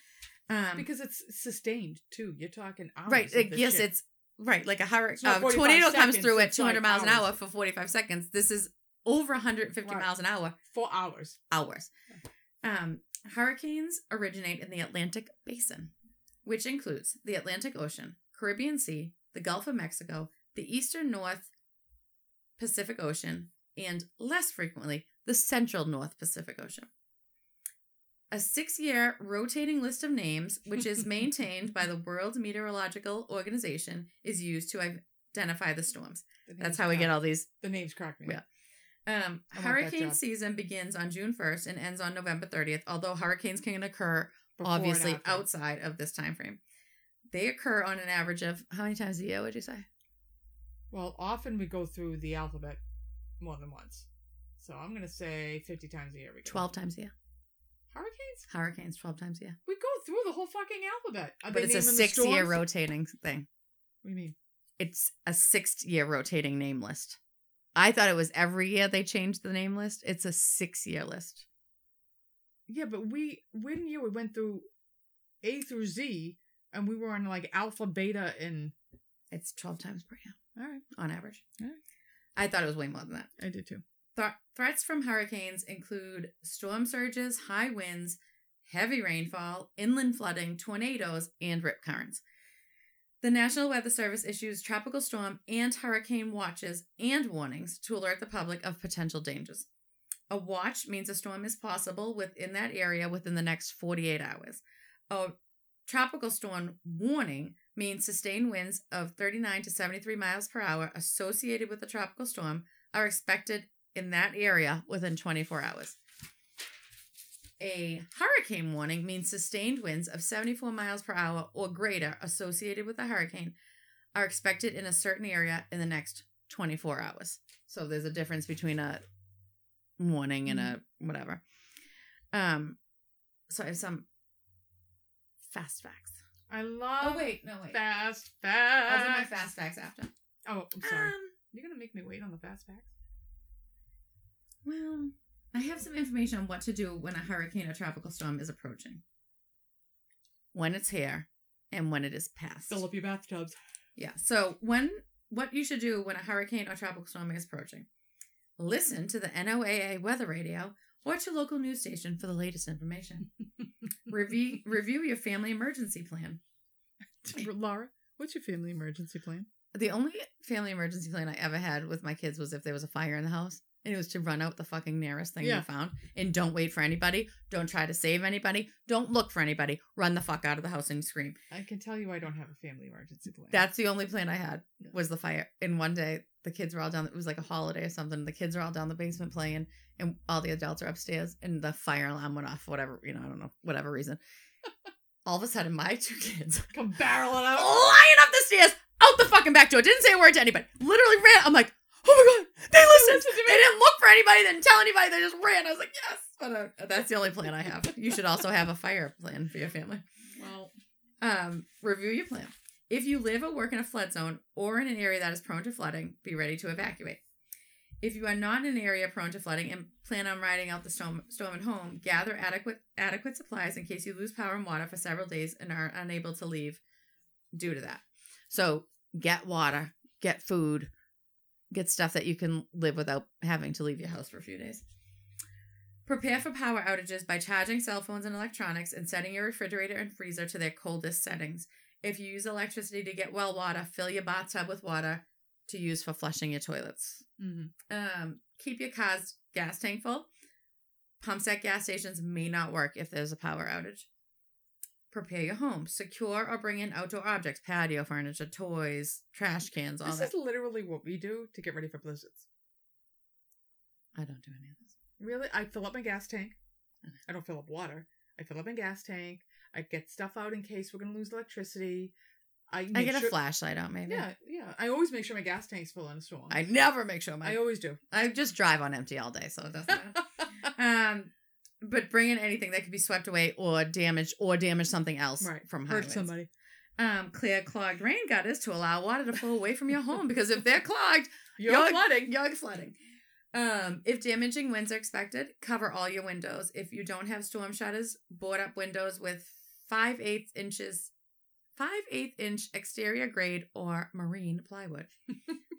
Speaker 2: Um,
Speaker 1: Because it's sustained too. You're talking hours.
Speaker 2: right. like, yes,
Speaker 1: shit.
Speaker 2: it's right. Like a hurricane, a
Speaker 1: 45
Speaker 2: tornado comes through at 200
Speaker 1: like
Speaker 2: miles an hour for 45 seconds. This is over 150
Speaker 1: Right.
Speaker 2: miles an hour
Speaker 1: four hours.
Speaker 2: hours. Um, hurricanes originate in the Atlantic Basin, which includes the Atlantic Ocean, Caribbean Sea, the Gulf of Mexico, the Eastern North Pacific Ocean, and less frequently, the Central North Pacific Ocean. A six year rotating list of names, which is (laughs) maintained by the World Meteorological Organization, is used to identify the storms.
Speaker 1: The
Speaker 2: That's how we get all these
Speaker 1: the names crack me.
Speaker 2: Yeah. Um,
Speaker 1: I want that
Speaker 2: hurricane season begins on June 1st and ends on November 30th, although hurricanes can occur
Speaker 1: Before
Speaker 2: obviously outside of this time frame. They occur on an average of how many times a year would you say?
Speaker 1: Well, often we go through the alphabet more than once. So I'm gonna say fifty times a year. We go
Speaker 2: 12
Speaker 1: through.
Speaker 2: times a year.
Speaker 1: hurricanes.
Speaker 2: Hurricanes 12 times a year.
Speaker 1: We go through the whole fucking alphabet. Are
Speaker 2: But it's a 6 year rotating thing.
Speaker 1: What do you mean?
Speaker 2: It's a 6 year rotating name list. I thought it was every year they changed the name list. It's a 6 year list.
Speaker 1: Yeah, but we one year we went through A through Z, and we were on like alpha, beta, and
Speaker 2: It's 12 times per year
Speaker 1: all right,
Speaker 2: on average.
Speaker 1: Alright.
Speaker 2: I thought it was way more than that.
Speaker 1: I did too.
Speaker 2: Th- threats from hurricanes include storm surges, high winds, heavy rainfall, inland flooding, tornadoes, and rip currents. The National Weather Service issues tropical storm and hurricane watches and warnings to alert the public of potential dangers. A watch means a storm is possible within that area within the next 48 hours. A tropical storm warning means sustained winds of 39 to 73 miles per hour associated with a tropical storm are expected in that area within 24 hours. A hurricane warning means sustained winds of 74 miles per hour or greater associated with a hurricane are expected in a certain area in the next 24 hours. So there's a difference between a warning and a whatever. Um so I have some fast facts.
Speaker 1: I love.
Speaker 2: Oh wait, no wait.
Speaker 1: fast facts.
Speaker 2: I'll do my fast facts after.
Speaker 1: Oh, I'm sorry.
Speaker 2: Um,
Speaker 1: You're gonna make me wait on the fast facts.
Speaker 2: Well, I have some information on what to do when a hurricane or tropical storm is approaching. When it's here and when it is past.
Speaker 1: Fill up your bathtubs.
Speaker 2: Yeah. So when what you should do when a hurricane or tropical storm is approaching. Listen to the NOAA weather radio or to local news station for the latest information. (laughs) review review your family emergency plan. (laughs)
Speaker 1: Laura, what's your family emergency plan?
Speaker 2: The only family emergency plan I ever had with my kids was if there was a fire in the house. And it was to run out the fucking nearest thing
Speaker 1: Yeah.
Speaker 2: you found. And don't wait for anybody. Don't try to save anybody. Don't look for anybody. Run the fuck out of the house and scream.
Speaker 1: I can tell you I don't have a family emergency plan.
Speaker 2: That's the only plan I had
Speaker 1: Yeah.
Speaker 2: was the fire. And one day the kids were all down. It was like a holiday or something. The kids are all down the basement playing, and all the adults are upstairs. And the fire alarm went off. Whatever you know, I don't know, whatever reason. (laughs) all of a sudden, my two kids (laughs)
Speaker 1: come barreling out.
Speaker 2: flying up the stairs out the fucking back door. Didn't say a word to anybody. Literally ran. I'm like, oh my god, they listened. They didn't look for anybody. They didn't tell anybody. They just ran. I was like, yes. But uh, that's the only plan I have. You should also have a fire plan for your family.
Speaker 1: Well,
Speaker 2: Um, review your plan. If you live or work in a flood zone or in an area that is prone to flooding, be ready to evacuate. If you are not in an area prone to flooding and plan on riding out the storm, storm at home, gather adequate adequate supplies in case you lose power and water for several days and are unable to leave due to that. So get water, get food, get stuff that you can live without having to leave your house for a few days. Prepare for power outages by charging cell phones and electronics and setting your refrigerator and freezer to their coldest settings. If you use electricity to get well water, fill your bathtub with water to use for flushing your toilets.
Speaker 1: mhm.
Speaker 2: Um, keep your car's gas tank full. Pumps at gas stations may not work if there's a power outage. Prepare your home. Secure or bring in outdoor objects, patio furniture, toys, trash cans, all
Speaker 1: this
Speaker 2: that.
Speaker 1: is literally what we do to get ready for blizzards.
Speaker 2: I don't do any of this.
Speaker 1: Really, I fill up my gas tank. I don't fill up water. I fill up my gas tank. I get stuff out in case we're gonna lose electricity. I
Speaker 2: I get a flashlight out, maybe.
Speaker 1: Yeah, yeah. I always make sure my gas tank's full in a storm.
Speaker 2: I never make sure my
Speaker 1: I always do.
Speaker 2: I just drive on empty all day, so it doesn't matter. (laughs) um, but bring in anything that could be swept away or damaged or damage something else
Speaker 1: right.
Speaker 2: from
Speaker 1: Hurt
Speaker 2: highways.
Speaker 1: somebody.
Speaker 2: Um, clear clogged rain gutters to allow water to flow away from your home because if they're clogged, (laughs)
Speaker 1: You're,
Speaker 2: You're-
Speaker 1: flooding.
Speaker 2: you're flooding. Um, if damaging winds are expected, cover all your windows. If you don't have storm shutters, board up windows with five eighths inches, five eighth inch exterior grade or marine plywood.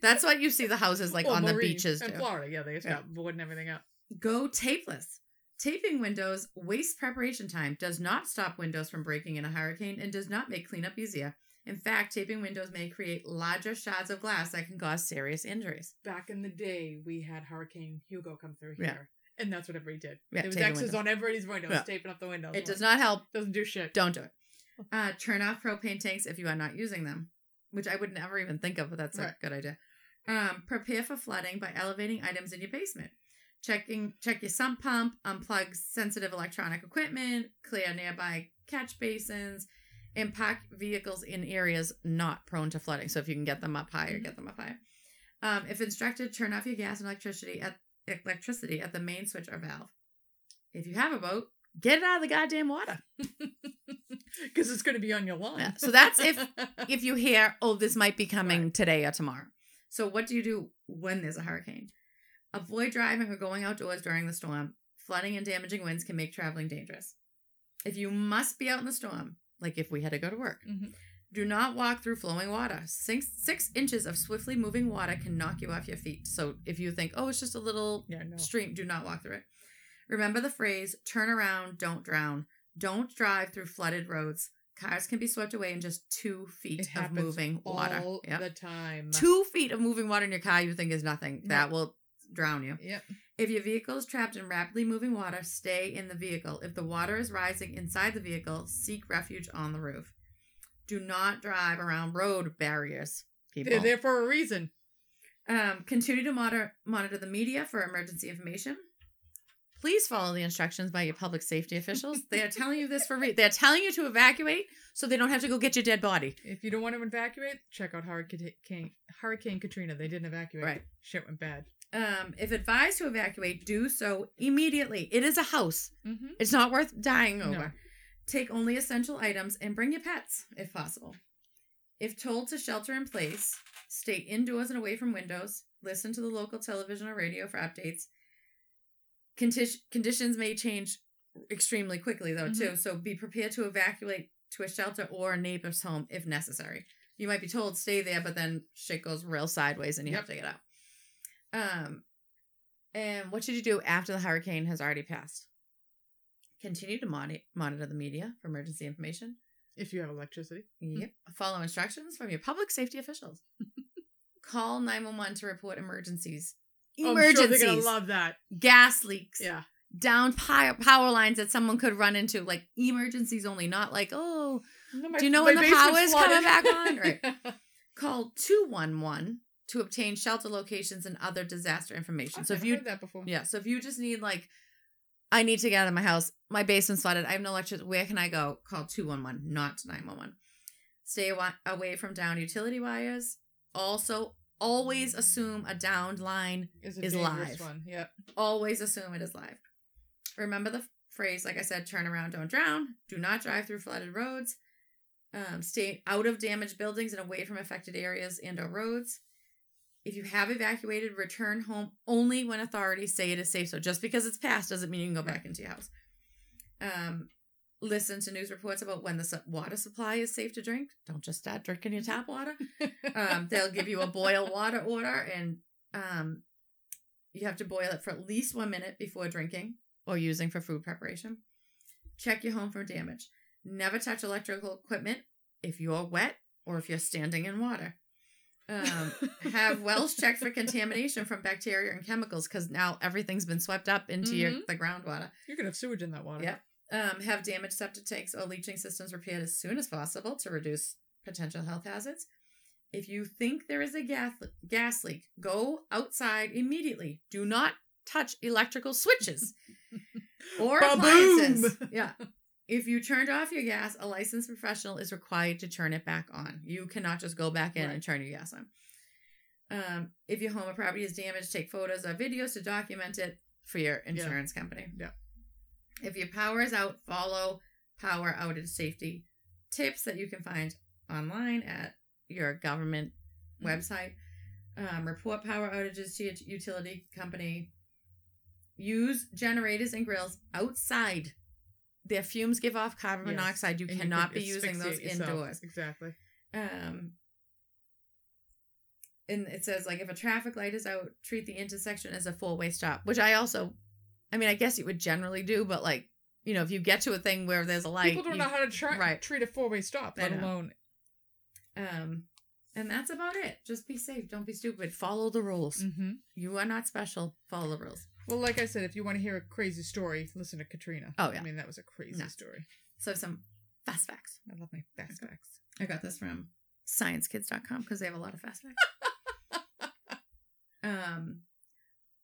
Speaker 2: That's what you see the houses like
Speaker 1: Well,
Speaker 2: on the beaches
Speaker 1: in
Speaker 2: do.
Speaker 1: Florida. Yeah, they just
Speaker 2: Yeah.
Speaker 1: got and everything up.
Speaker 2: Go tapeless. Taping windows wastes preparation time, does not stop windows from breaking in a hurricane, and does not make cleanup easier. In fact, taping windows may create larger shards of glass that can cause serious injuries.
Speaker 1: Back in the day, we had Hurricane Hugo come through
Speaker 2: Yeah.
Speaker 1: here, and that's what everybody did.
Speaker 2: Yeah,
Speaker 1: there was X's on everybody's windows,
Speaker 2: Yeah.
Speaker 1: taping up the windows.
Speaker 2: It does not help.
Speaker 1: Doesn't do shit.
Speaker 2: Don't do it. Uh, turn off propane tanks if you are not using them, which I would never even think of, but that's a good idea. Um, prepare for flooding by elevating items in your basement. Checking check your sump pump, unplug sensitive electronic equipment, clear nearby catch basins, and park vehicles in areas not prone to flooding. So if you can get them up higher, get them up higher. Um, if instructed, turn off your gas and electricity at electricity at the main switch or valve. If you have a boat, get it out of the goddamn water. (laughs)
Speaker 1: Because it's going to be on your lawn.
Speaker 2: Yeah, so that's if- (laughs) if you hear, oh, this might be coming
Speaker 1: Right.
Speaker 2: today or tomorrow. So, what do you do when there's a hurricane? Avoid driving or going outdoors during the storm. Flooding and damaging winds can make traveling dangerous. If you must be out in the storm, like if we had to go to work,
Speaker 1: Mhm.
Speaker 2: do not walk through flowing water. Six, six inches of swiftly moving water can knock you off your feet. So, if you think, oh, it's just a little
Speaker 1: Yeah, no.
Speaker 2: stream, do not walk through it. Remember the phrase turn around, don't drown. Don't drive through flooded roads. Cars can be swept away in just two feet
Speaker 1: It
Speaker 2: of moving water.
Speaker 1: all
Speaker 2: Yep.
Speaker 1: the time.
Speaker 2: Two feet of moving water in your car you think is nothing. That will drown you.
Speaker 1: Yep.
Speaker 2: If your vehicle is trapped in rapidly moving water, stay in the vehicle. If the water is rising inside the vehicle, seek refuge on the roof. Do not drive around road barriers. People.
Speaker 1: They're there for a reason.
Speaker 2: Um, continue to monitor monitor the media for emergency information. Please follow the instructions by your public safety officials. they are telling you this for re- they're telling you to evacuate so they don't have to go get your dead body.
Speaker 1: If you don't want to evacuate, check out Hurricane, Hurricane Katrina. They didn't evacuate.
Speaker 2: Right.
Speaker 1: Shit went bad.
Speaker 2: Um, if advised to evacuate, do so immediately. It is a house.
Speaker 1: Mm-hmm.
Speaker 2: It's not worth dying
Speaker 1: No.
Speaker 2: over. Take only essential items and bring your pets if possible. If told to shelter in place, stay indoors and away from windows. Listen to the local television or radio for updates. Condi- conditions may change extremely quickly, though, too. So be prepared to evacuate to a shelter or a neighbor's home if necessary. You might be told stay there, but then shit goes real sideways and you have to get out. Um, and what should you do after the hurricane has already passed? Continue to moni- monitor the media for emergency information.
Speaker 1: If you have electricity.
Speaker 2: Yep. Follow instructions from your public safety officials. (laughs) Call 911 to report emergencies.
Speaker 1: Oh, I'm sure
Speaker 2: emergencies,
Speaker 1: they're gonna love that.
Speaker 2: gas leaks,
Speaker 1: Yeah.
Speaker 2: down power, power lines that someone could run into, like emergencies only, not like, oh, Do you know when the power is coming back on? (laughs) Right. call 211 to obtain shelter locations and other disaster information. so if you
Speaker 1: heard that before,
Speaker 2: Yeah. So if you just need like, I need to get out of my house. My basement's flooded. I have no electricity. Where can I go? Call two one one, not nine one one. Stay awa- away from downed utility wires. Also, always assume a downed line.
Speaker 1: is,
Speaker 2: is live.
Speaker 1: one. Yeah.
Speaker 2: Always assume it is live. Remember the phrase, like I said, turn around, don't drown. Do not drive through flooded roads. Um, stay out of damaged buildings and away from affected areas and or roads. If you have evacuated, return home only when authorities say it is safe. So just because it's passed doesn't mean you can go back into your house. Um, listen to news reports about when the water supply is safe to drink. Don't just start drinking your tap water. (laughs) Um, they'll give you a boil water order, and um, you have to boil it for at least one minute before drinking or using for food preparation. Check your home for damage. Never touch electrical equipment if you're wet or if you're standing in water. Um, have wells checked for contamination from bacteria and chemicals because now everything's been swept up into your
Speaker 1: Mhm.
Speaker 2: the groundwater.
Speaker 1: You're gonna have sewage in that water.
Speaker 2: Yep. Um, have damaged septic tanks or leaching systems repaired as soon as possible to reduce potential health hazards. If you think there is a gas gas leak, go outside immediately. Do not touch electrical switches (laughs) or appliances. Yeah. (laughs) If you turned off your gas, a licensed professional is required to turn it back on. You cannot just go back in and turn your gas on. Um, if your home or property is damaged, take photos or videos to document it for your insurance company.
Speaker 1: Yeah.
Speaker 2: If your power is out, follow power outage safety tips that you can find online at your government
Speaker 1: Mhm.
Speaker 2: website. Um, report power outages to your utility company. Use generators and grills outside. Their fumes give off carbon
Speaker 1: Yes.
Speaker 2: monoxide. You
Speaker 1: And
Speaker 2: cannot
Speaker 1: could
Speaker 2: be using those
Speaker 1: yourself.
Speaker 2: indoors.
Speaker 1: Exactly.
Speaker 2: Um, and it says like if a traffic light is out, treat the intersection as a four way stop. Which I also, I mean, I guess you would generally do, but like you know, if you get to a thing where there's a light,
Speaker 1: People don't
Speaker 2: you-
Speaker 1: know how to try,
Speaker 2: right.
Speaker 1: treat a four way stop, let alone.
Speaker 2: Um, and that's about it. Just be safe. Don't be stupid. Follow the rules.
Speaker 1: hmm
Speaker 2: You are not special. Follow the rules.
Speaker 1: Well, like I said, if you want to hear a crazy story, listen to Katrina.
Speaker 2: Oh, yeah.
Speaker 1: I mean, that was a crazy
Speaker 2: No.
Speaker 1: story.
Speaker 2: So some fast facts.
Speaker 1: I love my fast
Speaker 2: Okay.
Speaker 1: facts.
Speaker 2: I got this from sciencekids.com because they have a lot of fast facts. (laughs) um,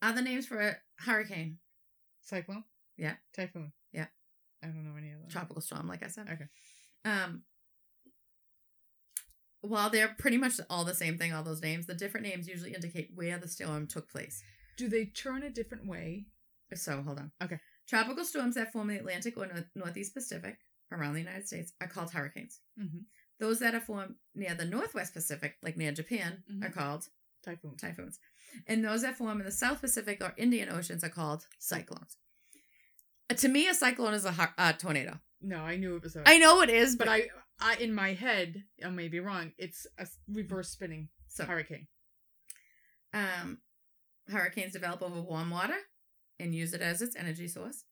Speaker 2: other names for a hurricane,
Speaker 1: Cyclone?
Speaker 2: Yeah.
Speaker 1: Typhoon?
Speaker 2: Yeah.
Speaker 1: I don't know any of them.
Speaker 2: tropical storm, like I said.
Speaker 1: Okay.
Speaker 2: Um, while they're pretty much all the same thing, all those names, the different names usually indicate where the storm took place.
Speaker 1: Do they turn a different way?
Speaker 2: So hold on.
Speaker 1: Okay.
Speaker 2: Tropical storms that form in the Atlantic or North- Northeast Pacific around the United States are called hurricanes.
Speaker 1: Mm-hmm.
Speaker 2: Those that are formed near the Northwest Pacific, like near Japan,
Speaker 1: Mhm.
Speaker 2: are called
Speaker 1: Typhoon.
Speaker 2: typhoons. And those that form in the South Pacific or Indian Oceans are called cyclones. Uh, to me, a cyclone is a hu- uh, tornado.
Speaker 1: No, I knew it was a.
Speaker 2: I know it is,
Speaker 1: but
Speaker 2: but
Speaker 1: I, I, in my head, I may be wrong. It's a reverse spinning
Speaker 2: so
Speaker 1: hurricane.
Speaker 2: um, hurricanes develop over warm water and use it as its energy source.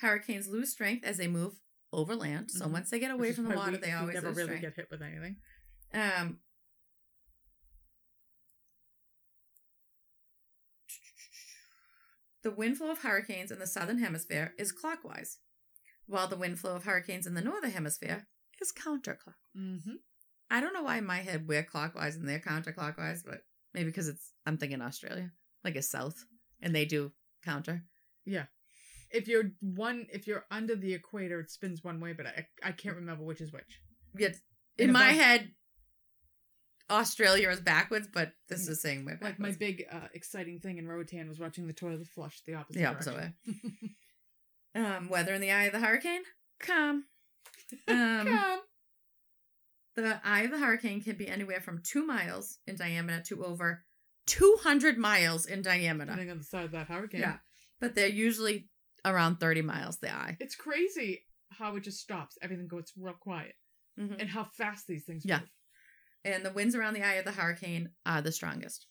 Speaker 2: Hurricanes lose strength as they move over land. So
Speaker 1: Mhm.
Speaker 2: once they get away from the water,
Speaker 1: we-
Speaker 2: they always
Speaker 1: never really
Speaker 2: strength.
Speaker 1: get hit with anything.
Speaker 2: Um, the wind flow of hurricanes in the southern hemisphere is clockwise, while the wind flow of hurricanes in the northern hemisphere is counterclockwise.
Speaker 1: Mm-hmm.
Speaker 2: I don't know why in my head we're clockwise and they're counterclockwise, but maybe because it's I'm thinking Australia, like it's south, and they do counter. Yeah.
Speaker 1: If you're one, if you're under the equator, it spins one way, but I, I can't remember which is which.
Speaker 2: Yet
Speaker 1: And
Speaker 2: in my
Speaker 1: above-
Speaker 2: head, Australia is backwards, but this is saying we're
Speaker 1: Like my big uh, exciting thing in Roatan was watching the toilet flush the opposite.
Speaker 2: the opposite way. (laughs) um, weather in the eye of the hurricane, calm. (laughs) Um,
Speaker 1: Come.
Speaker 2: the eye of the hurricane can be anywhere from two miles in diameter to over two hundred miles in diameter.
Speaker 1: Depending on the side of that hurricane.
Speaker 2: Yeah, but they're usually around thirty miles. The eye.
Speaker 1: It's crazy how it just stops. Everything goes real quiet.
Speaker 2: Mhm.
Speaker 1: And how fast these things
Speaker 2: Yeah.
Speaker 1: move.
Speaker 2: and the winds around the eye of the hurricane are the strongest.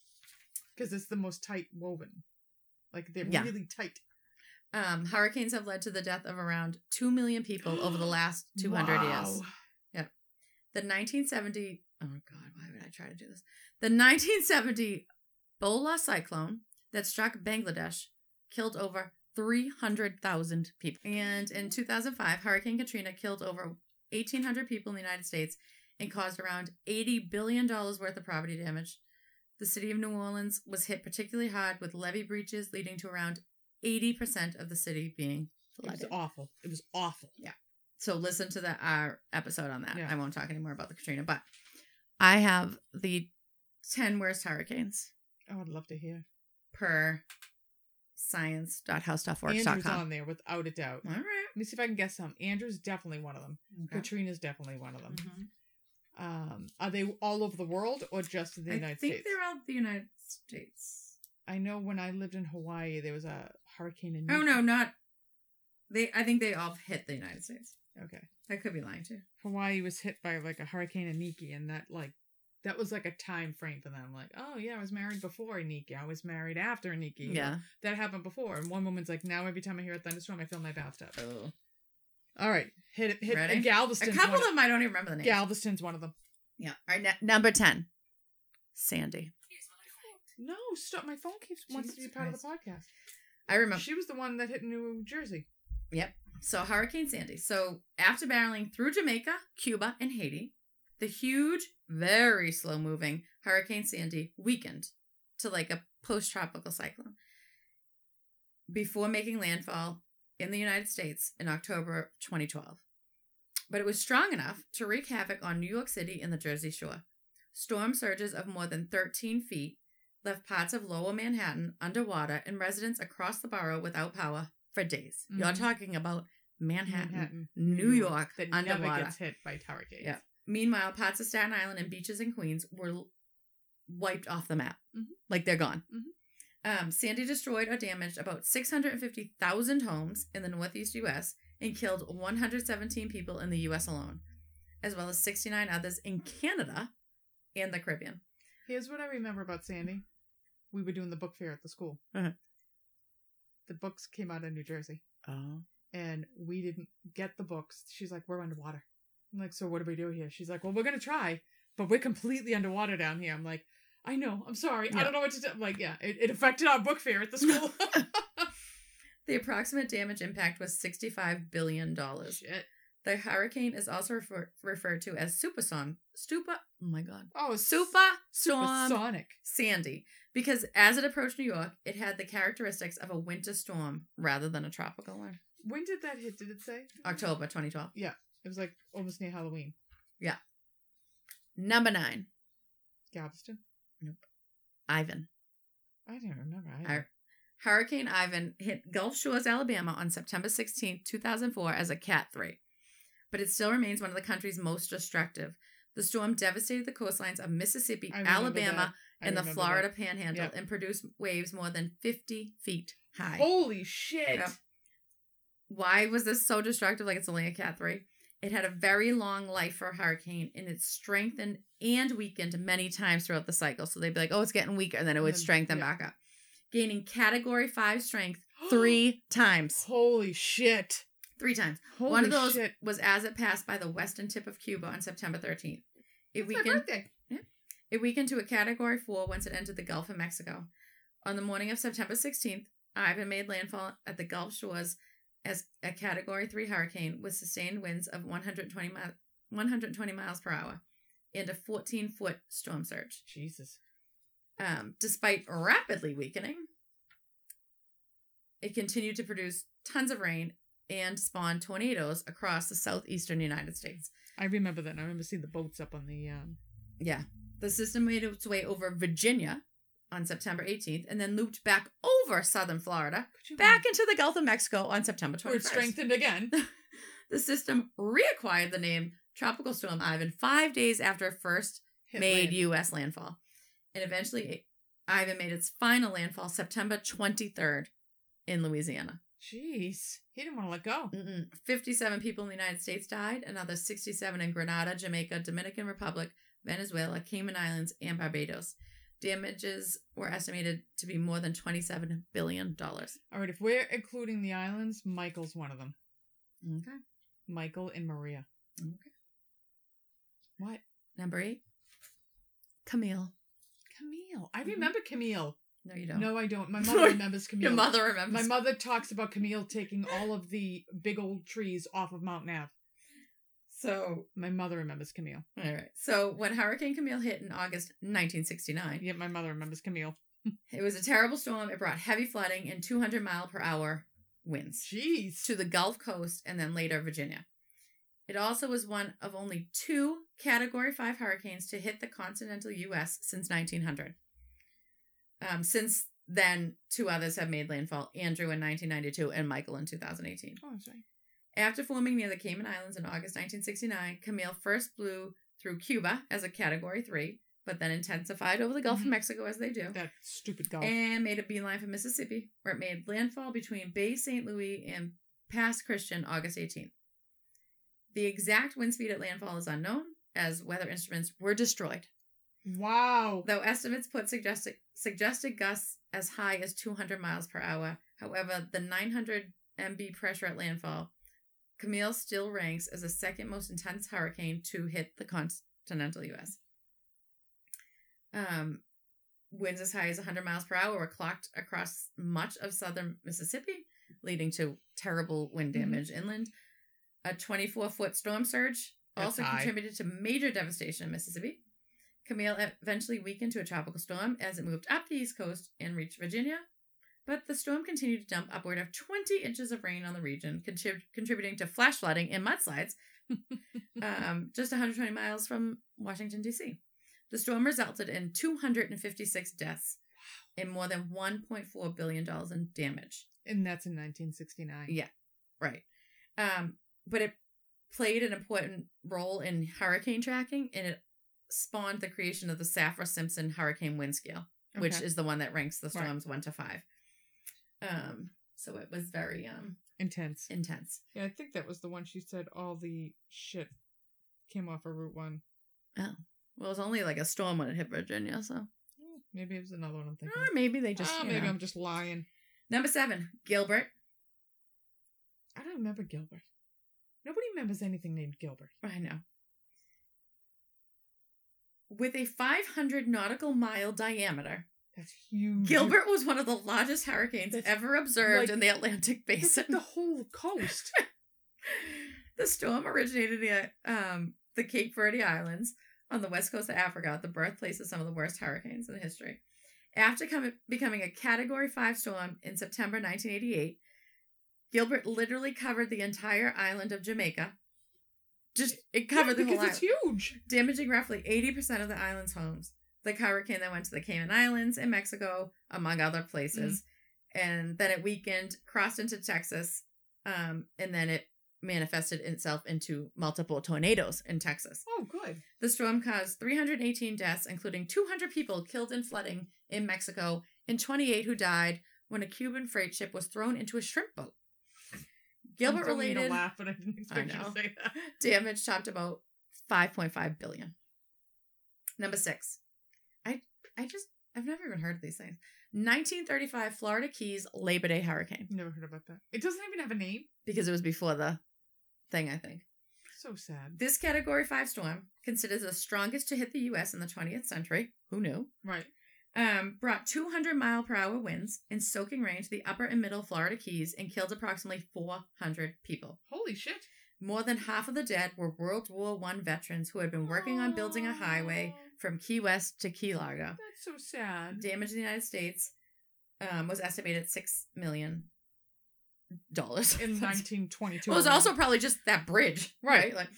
Speaker 1: Because it's the most tight woven. Like they're
Speaker 2: Yeah.
Speaker 1: really tight.
Speaker 2: Um, hurricanes have led to the death of around 2 million people over the last (gasps) 200 years.
Speaker 1: Wow.
Speaker 2: The 1970, oh God, why would I try to do this? The 1970 Bhola cyclone that struck Bangladesh killed over 300,000 people. And in 2005, Hurricane Katrina killed over 1,800 people in the United States and caused around $80 billion worth of property damage. The city of New Orleans was hit particularly hard with levee breaches, leading to around 80% of the city being
Speaker 1: It was awful. It was awful. Yeah.
Speaker 2: So listen to the our episode on that.
Speaker 1: Yeah.
Speaker 2: I won't talk anymore about the Katrina, but I have the 10 worst hurricanes
Speaker 1: Oh, I'd love to hear.
Speaker 2: per
Speaker 1: Andrew's on there without a doubt.
Speaker 2: All right.
Speaker 1: Let me see if I can guess some. Andrew's definitely one of them.
Speaker 2: Okay.
Speaker 1: Katrina's definitely one of them.
Speaker 2: Mhm.
Speaker 1: Um, are they all over the world or just in the
Speaker 2: I
Speaker 1: United States?
Speaker 2: I think they're all the United States.
Speaker 1: I know when I lived in Hawaii, there was a hurricane in.
Speaker 2: Oh no, not they. I think they all hit the United States.
Speaker 1: Okay.
Speaker 2: I could be lying too.
Speaker 1: Hawaii was hit by like a hurricane Iniki, and that like that was like a time frame for them. Like, oh yeah, I was married before Iniki. I was married after Iniki.
Speaker 2: Yeah.
Speaker 1: that happened before. And one woman's like, now every time I hear a thunderstorm, I fill my bathtub.
Speaker 2: Oh.
Speaker 1: All right, hit it. Hit
Speaker 2: Ready?
Speaker 1: and
Speaker 2: A couple of them I don't even remember the names.
Speaker 1: Galveston's one of them.
Speaker 2: Yeah. All right. n- number ten. Sandy.
Speaker 1: No, stop! My phone keeps wants to be part of the podcast.
Speaker 2: I remember.
Speaker 1: She was the one that hit New Jersey. Yep.
Speaker 2: So Hurricane Sandy. So after barreling through Jamaica, Cuba, and Haiti, the huge, very slow moving Hurricane Sandy weakened to like a post tropical cyclone before making landfall in the United States in October 2012. But it was strong enough to wreak havoc on New York City and the Jersey Shore. Storm surges of more than 13 feet left parts of lower Manhattan underwater and residents across the borough without power for days. You're
Speaker 1: Mhm.
Speaker 2: talking about Manhattan,
Speaker 1: Manhattan,
Speaker 2: New York,
Speaker 1: that
Speaker 2: underwater.
Speaker 1: never gets hit by hurricanes.
Speaker 2: Yeah. Meanwhile, parts of Staten Island and beaches in Queens were wiped off the map.
Speaker 1: Mhm.
Speaker 2: Like they're gone.
Speaker 1: Mhm.
Speaker 2: Um, Sandy destroyed or damaged about 650,000 homes in the Northeast U.S. and killed 117 people in the U.S. alone, as well as 69 others in Canada and the Caribbean.
Speaker 1: Here's what I remember about Sandy. We were doing the book fair at the school.
Speaker 2: Uh-huh.
Speaker 1: The books came out of New Jersey,
Speaker 2: Oh.
Speaker 1: and we didn't get the books. She's like, "We're underwater." I'm like, "So what do we do here?" She's like, "Well, we're gonna try, but we're completely underwater down here." I'm like, "I know. I'm sorry. I don't know what to do." I'm like, "Yeah, it, it affected our book fair at the school." (laughs) (laughs)
Speaker 2: The approximate damage impact was $65 billion.
Speaker 1: Shit.
Speaker 2: The hurricane is also refer- referred to as superstorm. Stupa. Oh my god.
Speaker 1: Oh,
Speaker 2: Super storm
Speaker 1: Sonic.
Speaker 2: Sandy because as it approached New York, it had the characteristics of a winter storm rather than a tropical one.
Speaker 1: When did that hit? Did it say?
Speaker 2: October 2012.
Speaker 1: It was like almost near Halloween. Yeah.
Speaker 2: Number nine,
Speaker 1: Galveston. Nope.
Speaker 2: Ivan.
Speaker 1: I don't remember.
Speaker 2: Hurricane Ivan hit Gulf Shores, Alabama on September 16, 2004 as a Cat 3, but it still remains one of the country's most destructive. The storm devastated the coastlines of Mississippi, Alabama, and the Florida
Speaker 1: that.
Speaker 2: Panhandle
Speaker 1: Yep.
Speaker 2: and produced waves more than 50 feet high.
Speaker 1: Holy shit!
Speaker 2: Yep. Why was this so destructive? Like it's only a Cat 3. It had a very long life for a hurricane and it strengthened and weakened many times throughout the cycle. So they'd be like, oh, it's getting weaker. And then it would strengthen
Speaker 1: yeah.
Speaker 2: back up, gaining category five strength (gasps) three times.
Speaker 1: Holy shit!
Speaker 2: Three times.
Speaker 1: Holy
Speaker 2: One of those
Speaker 1: shit!
Speaker 2: was as it passed by the western tip of Cuba on September 13th. It
Speaker 1: my
Speaker 2: weakened.
Speaker 1: birthday.
Speaker 2: It weakened to a Category 4 once it entered the Gulf of Mexico. On the morning of September 16th, Ivan made landfall at the Gulf shores as a Category 3 hurricane with sustained winds of 120, mi- 120 miles per hour and a 14 foot storm surge.
Speaker 1: Jesus.
Speaker 2: Um, despite rapidly weakening, it continued to produce tons of rain and spawn tornadoes across the southeastern United States.
Speaker 1: I remember that. I remember seeing the boats up on the. um
Speaker 2: Yeah. The system made its way over Virginia on September 18th and then looped back over southern Florida, back into the Gulf of Mexico on September 21st.
Speaker 1: Where it strengthened again. (laughs)
Speaker 2: The system reacquired the name Tropical Storm Ivan five days after it first
Speaker 1: Hit
Speaker 2: made
Speaker 1: land.
Speaker 2: U.S. landfall. And eventually, Ivan made its final landfall September 23rd in Louisiana.
Speaker 1: Jeez, he didn't want to let go.
Speaker 2: Mm-mm. 57 people in the United States died, another 67 in Grenada, Jamaica, Dominican Republic, Venezuela, Cayman Islands, and Barbados. Damages were estimated to be more than $27 billion.
Speaker 1: All right, if we're including the islands, Michael's one of them.
Speaker 2: Okay.
Speaker 1: Michael and Maria.
Speaker 2: Okay.
Speaker 1: What?
Speaker 2: Number eight, Camille.
Speaker 1: Camille. I
Speaker 2: Mhm.
Speaker 1: remember Camille.
Speaker 2: No, you don't.
Speaker 1: No, I don't. My (laughs) mother remembers Camille.
Speaker 2: Your mother remembers.
Speaker 1: My mother talks about Camille taking all of the big old trees off of Mount Nav.
Speaker 2: So,
Speaker 1: My mother remembers Camille.
Speaker 2: all right. So, when Hurricane Camille hit in August 1969,
Speaker 1: Yeah, my mother remembers Camille. (laughs)
Speaker 2: it was a terrible storm. It brought heavy flooding and 200 mile per hour winds
Speaker 1: Jeez.
Speaker 2: to the Gulf Coast and then later Virginia. It also was one of only two Category 5 hurricanes to hit the continental U.S. since 1900. Um, since then, two others have made landfall Andrew in 1992 and Michael in 2018.
Speaker 1: Oh, right.
Speaker 2: After forming near the Cayman Islands in August 1969, Camille first blew through Cuba as a Category 3, but then intensified over the Gulf of mm-hmm. Mexico as they do,
Speaker 1: That stupid Gulf.
Speaker 2: and made a beeline for Mississippi, where it made landfall between Bay St. Louis and Pass Christian August 18th. The exact wind speed at landfall is unknown, as weather instruments were destroyed,
Speaker 1: wow.
Speaker 2: though estimates put suggested, suggested gusts as high as 200 miles per hour. However, the 900 MB pressure at landfall, Camille still ranks as the second most intense hurricane to hit the continental U.S. Um, winds as high as 100 miles per hour were clocked across much of southern Mississippi, leading to terrible wind
Speaker 1: Mhm.
Speaker 2: damage inland. A 24 foot storm surge
Speaker 1: That's
Speaker 2: also
Speaker 1: high.
Speaker 2: contributed to major devastation in Mississippi. Camille eventually weakened to a tropical storm as it moved up the east coast and reached Virginia. But the storm continued to dump upward of 20 inches of rain on the region, contrib- contributing to flash flooding and mudslides (laughs) um, just 120 miles from Washington, D.C. The storm resulted in 256 deaths and more than $1.4 billion in damage.
Speaker 1: And that's in 1969.
Speaker 2: Yeah. Right. Um, but it played an important role in hurricane tracking and it spawned the creation of the Saffir Simpson Hurricane Wind Scale, which is the one that ranks the
Speaker 1: Right.
Speaker 2: storms one to five. Um, so it was very um
Speaker 1: intense.
Speaker 2: intense.
Speaker 1: Yeah, I think that was the one she said all the shit came off of Route 1. Oh.
Speaker 2: Well, it was only like a storm when it hit Virginia, so
Speaker 1: Maybe it was another one I'm thinking.
Speaker 2: or maybe they just
Speaker 1: Ah,
Speaker 2: you
Speaker 1: maybe
Speaker 2: know.
Speaker 1: I'm just lying.
Speaker 2: number seven, Gilbert.
Speaker 1: I don't remember Gilbert. Nobody remembers anything named Gilbert.
Speaker 2: I know. With a 500 nautical mile diameter,
Speaker 1: That's huge.
Speaker 2: Gilbert was one of the largest hurricanes
Speaker 1: That's
Speaker 2: ever observed
Speaker 1: like-
Speaker 2: in the Atlantic basin.
Speaker 1: the whole coast. (laughs)
Speaker 2: the storm originated near um, the Cape Verde Islands on the west coast of Africa, the birthplace of some of the worst hurricanes in history. After com- becoming a Category 5 storm in September 1988, Gilbert literally covered the entire island of Jamaica. Just, it covered
Speaker 1: yeah,
Speaker 2: the whole
Speaker 1: because
Speaker 2: island
Speaker 1: it's huge.
Speaker 2: damaging roughly 80% of the island's homes. The hurricane that went to the Cayman Islands and Mexico, among other places. And then it weakened, crossed into Texas, um, and then it manifested itself into multiple tornadoes in Texas.
Speaker 1: Oh, good.
Speaker 2: The storm caused 318 deaths, including 200 people killed in flooding in Mexico and 28 who died when a Cuban freight ship was thrown into a shrimp boat. Gilbert
Speaker 1: I'm telling you to
Speaker 2: related
Speaker 1: laugh, but I didn't expect you to say that.
Speaker 2: damage topped about 5.5 billion. Number six. I I just I've never even heard of these things. 1935 Florida Keys Labor Day hurricane
Speaker 1: Never heard about that. It doesn't even have a name.
Speaker 2: because it was before the thing I think.
Speaker 1: So sad.
Speaker 2: This category 5 storm, considered the strongest to hit the US in the 20th century, who knew?
Speaker 1: Right.
Speaker 2: Um, brought 200 mile per hour winds and soaking rain to the upper and middle Florida Keys and killed approximately 400 people.
Speaker 1: Holy shit.
Speaker 2: More than half of the dead were World War One veterans who had been working on building a highway from Key West to Key Largo.
Speaker 1: That's so sad.
Speaker 2: Damage in the United States um, was estimated at six million dollars.
Speaker 1: In (laughs) 1922.
Speaker 2: it was also probably just that bridge,
Speaker 1: Right.
Speaker 2: right? Like,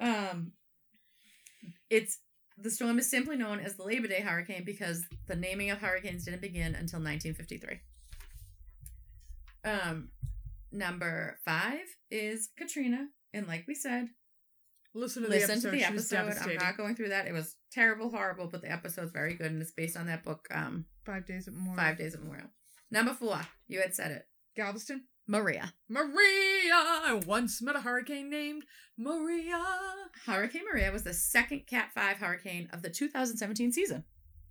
Speaker 2: um, it's the storm is simply known as the Labor Day hurricane because the naming of hurricanes didn't begin until 1953. Um, number five is Katrina, and like we said,
Speaker 1: Listen to the episode.
Speaker 2: to the episode. I'm not going through that. It was terrible, horrible, but the episode's very good, and it's based on that book, um,
Speaker 1: Five days at Memorial.
Speaker 2: Five Days of Memorial. Number four, you had said it,
Speaker 1: Galveston.
Speaker 2: Maria.
Speaker 1: Maria. I once met a hurricane named Maria.
Speaker 2: Hurricane Maria was the second Cat 5 hurricane of the 2017 season.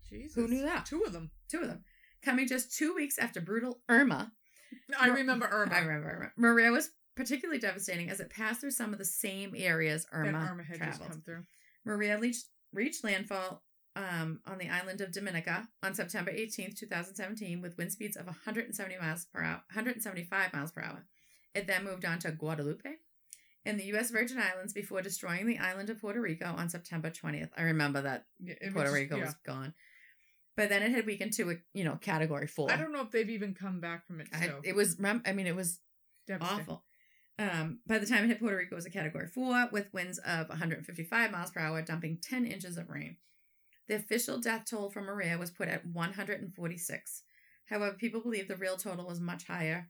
Speaker 1: Jesus.
Speaker 2: Who knew that?
Speaker 1: Two of them.
Speaker 2: Two of them. Coming just two weeks after brutal Irma.
Speaker 1: I remember Irma.
Speaker 2: I remember Irma. Maria was particularly devastating as it passed through some of the same areas
Speaker 1: that
Speaker 2: Irma,
Speaker 1: Irma had just
Speaker 2: traveled.
Speaker 1: come through.
Speaker 2: Maria reached, reached landfall um, on the island of Dominica on September 18th, 2017, with wind speeds of 170 miles per hour, 175 miles per hour. It then moved on to Guadeloupe in the U.S. Virgin Islands before destroying the island of Puerto Rico on September 20th. I remember that
Speaker 1: Yeah,
Speaker 2: Puerto
Speaker 1: was-
Speaker 2: Rico
Speaker 1: yeah.
Speaker 2: was gone. But then it had weakened to a you know category four.
Speaker 1: I don't know if they've even come back from it.
Speaker 2: I-
Speaker 1: So
Speaker 2: it was I mean it was awful. Um, by the time it hit Puerto Rico, it was a category four with winds of 155 miles per hour, dumping 10 inches of rain. The official death toll from Maria was put at 146. However, people believe the real total was much higher.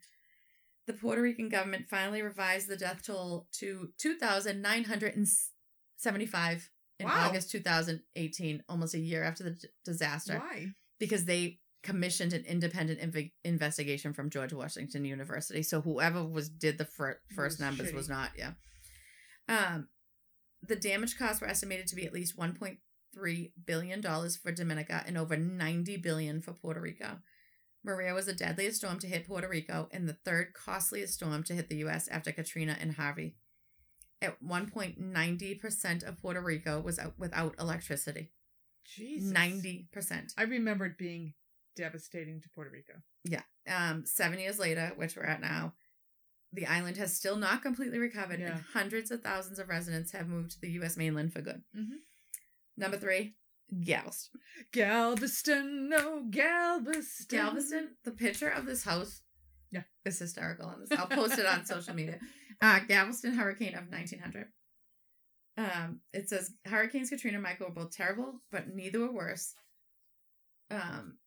Speaker 2: The Puerto Rican government finally revised the death toll to 2,975 in
Speaker 1: Wow.
Speaker 2: August 2018, almost a year after the d- disaster
Speaker 1: Why?
Speaker 2: because they commissioned an independent inv- investigation from George Washington University. So whoever was did the fir- first
Speaker 1: was
Speaker 2: numbers
Speaker 1: shitty.
Speaker 2: was not, yeah. Um, the damage costs were estimated to be at least 1.3 billion dollars for Dominica and over 90 billion for Puerto Rico. Maria was the deadliest storm to hit Puerto Rico and the third costliest storm to hit the U.S. after Katrina and Harvey. At one point, 90% of Puerto Rico was out without electricity.
Speaker 1: Jesus.
Speaker 2: 90%.
Speaker 1: I remember it being devastating to Puerto Rico. Yeah.
Speaker 2: Um, seven years later, which we're at now, the island has still not completely recovered,
Speaker 1: Yeah.
Speaker 2: and hundreds of thousands of residents have moved to the U.S. mainland for good.
Speaker 1: Mhm.
Speaker 2: Number three, Galveston.
Speaker 1: Galveston, no Galveston.
Speaker 2: Galveston. The picture of this house,
Speaker 1: Yeah.
Speaker 2: is hysterical. On this, I'll post it on social media. (laughs) Uh, Galveston hurricane of 1900. Um, it says Hurricanes Katrina and Michael were both terrible, but neither were worse. Um,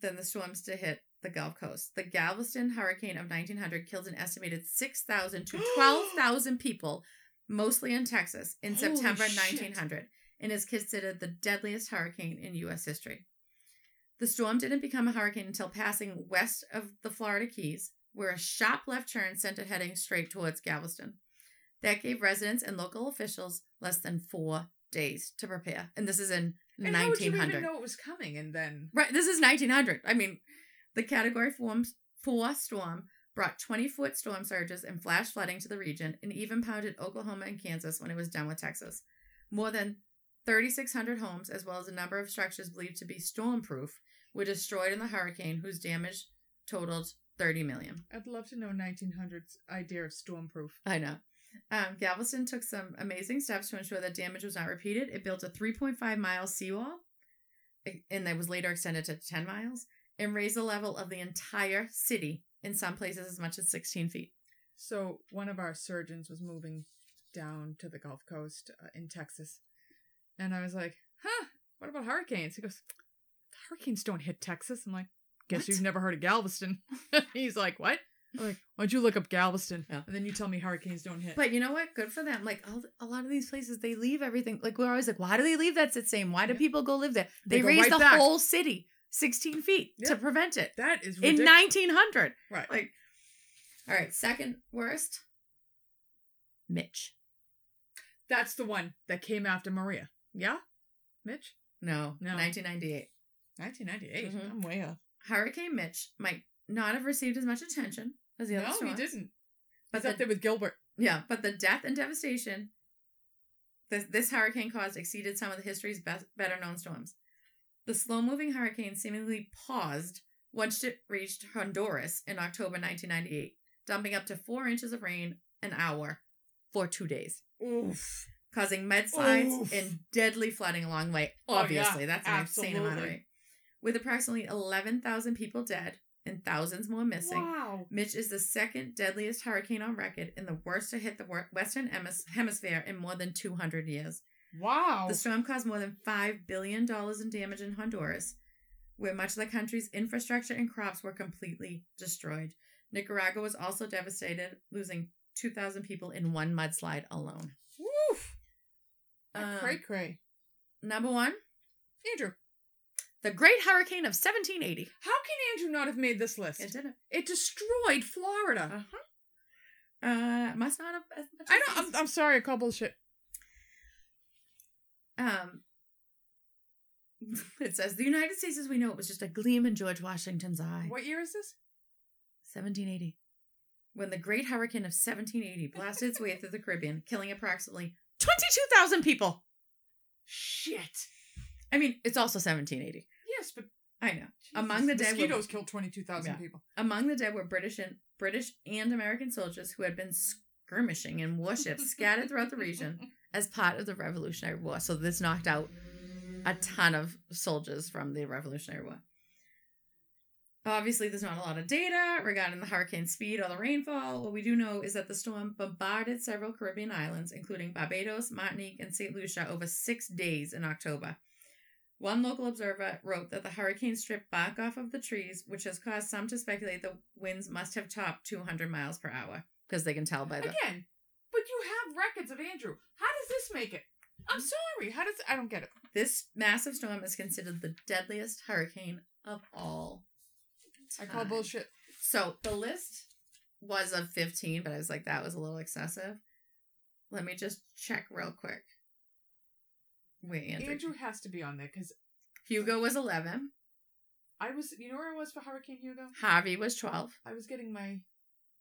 Speaker 2: than the storms to hit the Gulf Coast. The Galveston hurricane of 1900 killed an estimated 6,000 to (gasps) 12,000 people, mostly in Texas, in
Speaker 1: Holy
Speaker 2: September
Speaker 1: shit.
Speaker 2: 1900, and is considered the deadliest hurricane in U.S. history. The storm didn't become a hurricane until passing west of the Florida Keys, where a sharp left turn sent it heading straight towards Galveston. That gave residents and local officials less than four days to prepare. And this is in
Speaker 1: And how would you
Speaker 2: 1900.
Speaker 1: even know it was coming? And then
Speaker 2: Right, this is 1900. I mean, the Category 4, four storm brought 20 foot storm surges and flash flooding to the region and even pounded Oklahoma and Kansas when it was done with Texas. More than 3,600 homes, as well as a number of structures believed to be storm proof, were destroyed in the hurricane, whose damage totaled 30 million.
Speaker 1: I'd love to know 1900's idea of stormproof.
Speaker 2: I know. Um, Galveston took some amazing steps to ensure that damage was not repeated. It built a 3.5 mile seawall, eh, and that was later extended to 10 miles, and raised the level of the entire city in some places as much as 16 feet.
Speaker 1: So one of our surgeons was moving down to the Gulf Coast uh, in Texas, and I was like, "Huh? What about hurricanes?" He goes, "Hurricanes don't hit Texas." I'm like, "Guess
Speaker 2: What?
Speaker 1: you've never heard of Galveston." (laughs) He's like, "What?" I'm like, "Why'd you look up Galveston?"
Speaker 2: Yeah.
Speaker 1: And then you tell me hurricanes don't hit.
Speaker 2: But you know what? Good for them. Like all, a lot of these places, they leave everything. Like we're always like, why do they leave that same? Why do
Speaker 1: Yeah.
Speaker 2: people go live there?
Speaker 1: They
Speaker 2: They, raised
Speaker 1: right
Speaker 2: the
Speaker 1: back.
Speaker 2: whole city 16 feet
Speaker 1: Yeah.
Speaker 2: to prevent it
Speaker 1: that is
Speaker 2: in 1900.
Speaker 1: right.
Speaker 2: Like, all right, second worst, Mitch.
Speaker 1: That's the one that came after Maria. Yeah, Mitch.
Speaker 2: No,
Speaker 1: No.
Speaker 2: 1998.
Speaker 1: 1998.
Speaker 2: Mhm.
Speaker 1: I'm way off.
Speaker 2: Hurricane Mitch might not have received as much attention as the other
Speaker 1: No, he didn't.
Speaker 2: But
Speaker 1: He's up there with Gilbert.
Speaker 2: yeah, but the death and devastation this, this hurricane caused exceeded some of the history's best, better known storms. The slow moving hurricane seemingly paused once it reached Honduras in October 1998, dumping up to four inches of rain an hour for two days.
Speaker 1: Oof.
Speaker 2: causing mudslides
Speaker 1: Oof.
Speaker 2: and deadly flooding along the way.
Speaker 1: Oh, yeah,
Speaker 2: Obviously, that's an insane amount of rain. With approximately 11,000 people dead and thousands more missing,
Speaker 1: Wow.
Speaker 2: Mitch is the second deadliest hurricane on record and the worst to hit the Western Hemisphere in more than 200 years.
Speaker 1: Wow.
Speaker 2: The storm caused more than $5 billion in damage in Honduras, where much of the country's infrastructure and crops were completely destroyed. Nicaragua was also devastated, losing 2,000 people in one mudslide alone.
Speaker 1: Woof.
Speaker 2: Um,
Speaker 1: cray cray.
Speaker 2: Number one,
Speaker 1: Andrew,
Speaker 2: the Great Hurricane of 1780.
Speaker 1: how can Andrew not have made this list?
Speaker 2: It did it.
Speaker 1: Destroyed Florida.
Speaker 2: Uh-huh. Uh, must not have.
Speaker 1: I know. I'm, I'm sorry. I call bullshit.
Speaker 2: Um, (laughs) it says the United States as we know it was just a gleam in George Washington's eye.
Speaker 1: What year is this?
Speaker 2: 1780. When the Great Hurricane of 1780 (laughs) blasted its way through the Caribbean, killing approximately 22,000 people.
Speaker 1: Shit.
Speaker 2: I mean, it's also 1780.
Speaker 1: Yes, but
Speaker 2: I know.
Speaker 1: Jesus,
Speaker 2: Among the dead were-
Speaker 1: mosquitoes killed twenty two thousand
Speaker 2: Yeah.
Speaker 1: people.
Speaker 2: Among the dead were British and British and American soldiers who had been skirmishing in warships (laughs) scattered throughout the region as part of the Revolutionary War. So this knocked out a ton of soldiers from the Revolutionary War. Obviously, there's not a lot of data regarding the hurricane speed or the rainfall. What we do know is that the storm bombarded several Caribbean islands, including Barbados, Martinique, and St. Lucia, over six days in October. One local observer wrote that the hurricane stripped bark off of the trees, which has caused some to speculate the winds must have topped 200 miles per hour because they can tell by the.
Speaker 1: Again, but you have records of Andrew. How does this make it? I'm hmm? sorry. How does I don't get it.
Speaker 2: This massive storm is considered the deadliest hurricane of all.
Speaker 1: I call bullshit.
Speaker 2: So the list was of 15, but I was like, that was a little excessive. Let me just check real quick. Wait, Andrew.
Speaker 1: Andrew has to be on there because
Speaker 2: Hugo was 11.
Speaker 1: I was. You know where I was for Hurricane Hugo?
Speaker 2: Harvey was 12.
Speaker 1: I was getting my.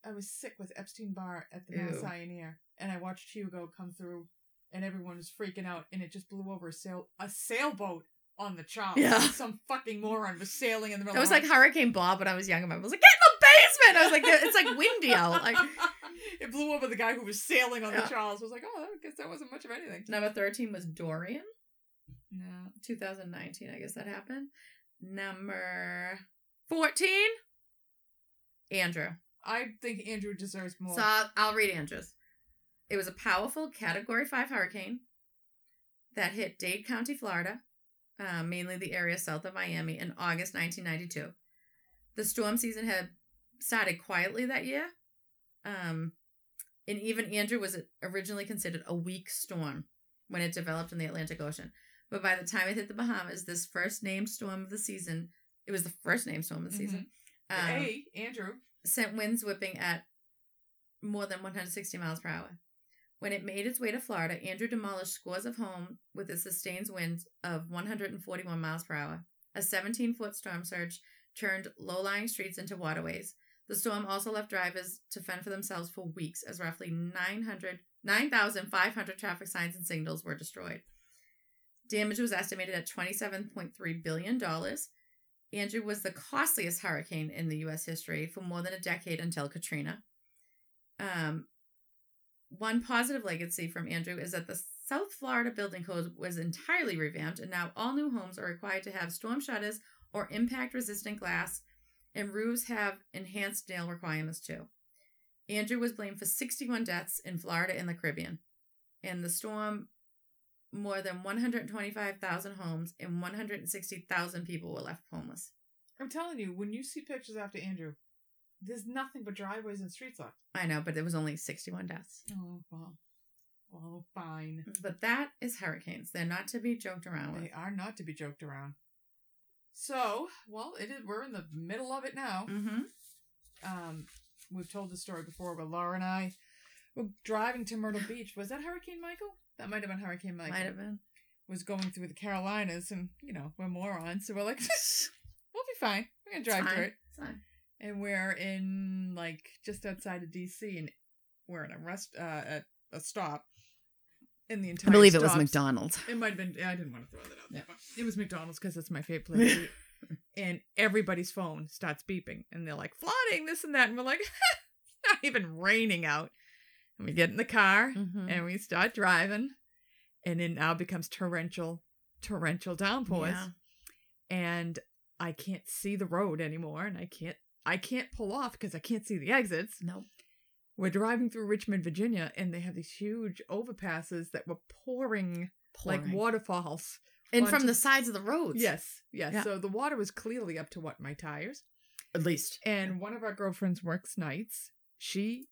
Speaker 1: I was sick with Epstein Barr at the
Speaker 2: Ew.
Speaker 1: Mass Pioneer, and I watched Hugo come through, and everyone was freaking out, and it just blew over a sail a sailboat on the Charles.
Speaker 2: Yeah.
Speaker 1: some fucking moron was sailing in the middle.
Speaker 2: That was
Speaker 1: of
Speaker 2: like Hurricane Bob when I was younger. I was like, get in the basement! I was like, it's like windy out. Like (laughs)
Speaker 1: it blew over the guy who was sailing on
Speaker 2: Yeah.
Speaker 1: the Charles. I was like, oh, I guess that wasn't much of anything.
Speaker 2: Number 13 was Dorian.
Speaker 1: No.
Speaker 2: 2019, I guess that happened. Number 14, Andrew.
Speaker 1: I think Andrew deserves more.
Speaker 2: So I'll, I'll read Andrew's. It was a powerful Category 5 hurricane that hit Dade County, Florida, uh, mainly the area south of Miami, in August 1992. The storm season had started quietly that year. Um, and even Andrew was originally considered a weak storm when it developed in the Atlantic Ocean. But by the time it hit the Bahamas, this first named storm of the season, it was the first named storm of the season, um,
Speaker 1: hey, Andrew.
Speaker 2: sent winds whipping at more than 160 miles per hour. When it made its way to Florida, Andrew demolished scores of homes with a sustained wind of 141 miles per hour. A 17 foot storm surge turned low lying streets into waterways. The storm also left drivers to fend for themselves for weeks as roughly 900 9,500 traffic signs and signals were destroyed. Damage was estimated at $27.3 billion. Andrew was the costliest hurricane in the U.S. history for more than a decade until Katrina. Um, one positive legacy from Andrew is that the South Florida building code was entirely revamped, and now all new homes are required to have storm shutters or impact resistant glass, and roofs have enhanced nail requirements too. Andrew was blamed for 61 deaths in Florida and the Caribbean. And the storm, more than 125,000 homes and 160,000 people were left homeless.
Speaker 1: I'm telling you, when you see pictures after Andrew, there's nothing but driveways and streets left.
Speaker 2: I know, but there was only 61 deaths.
Speaker 1: Oh, well. Well, fine.
Speaker 2: But that is hurricanes. They're not to be joked around with.
Speaker 1: They are not to be joked around. So, well, it is. We're in the middle of it now.
Speaker 2: Mm-hmm.
Speaker 1: Um, we've told the story before, but Laura and I were driving to Myrtle (sighs) Beach. Was that Hurricane Michael? That might have been Hurricane Michael.
Speaker 2: Might have been.
Speaker 1: Was going through the Carolinas, and you know we're morons, so we're like, (laughs) we'll be fine. We're gonna drive through it.
Speaker 2: It's fine.
Speaker 1: and we're in like just outside of DC, and we're in a rest uh, at a stop. In the entire,
Speaker 2: I believe it was
Speaker 1: stops-
Speaker 2: McDonald's.
Speaker 1: It might have been. I didn't want to throw that out there, it was McDonald's because it's my favorite place. to eat. (laughs) and everybody's phone starts beeping, and they're like flooding this and that, and we're like, (laughs) it's not even raining out. And we get in the car
Speaker 2: Mhm.
Speaker 1: and we start driving, and it now becomes torrential, torrential downpours
Speaker 2: Yeah.
Speaker 1: and I can't see the road anymore and I can't I can't pull off because I can't see the exits.
Speaker 2: Nope.
Speaker 1: We're driving through Richmond, Virginia, and they have these huge overpasses that were pouring, like waterfalls.
Speaker 2: And
Speaker 1: onto-
Speaker 2: from the sides of the roads.
Speaker 1: Yes, yes.
Speaker 2: Yeah.
Speaker 1: So the water was clearly up to what my tires.
Speaker 2: At least.
Speaker 1: And one of our girlfriends works nights. She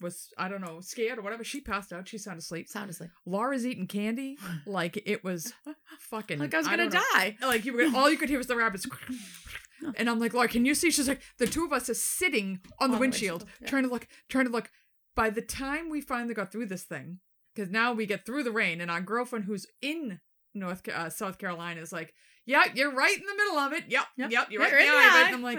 Speaker 1: was I don't know scared or whatever. She passed out. She's sound asleep.
Speaker 2: Sound asleep.
Speaker 1: Laura's eating candy (laughs) like it was (laughs) fucking
Speaker 2: Like I was
Speaker 1: I
Speaker 2: gonna
Speaker 1: don't know.
Speaker 2: die.
Speaker 1: Like you were all you could hear was the rabbits. (laughs) (laughs) And I'm like, Laura, can you see? She's like, the two of us are sitting on the
Speaker 2: On the
Speaker 1: windshield,
Speaker 2: windshield, yeah.
Speaker 1: trying to look, trying to look. By the time we finally got through this thing, because now we get through the rain, and our girlfriend who's in North uh, South Carolina is like, yeah, you're right in the middle of it. Yep,
Speaker 2: Yep.
Speaker 1: yep, you're right
Speaker 2: You're in the
Speaker 1: it.
Speaker 2: eye.
Speaker 1: And I'm like,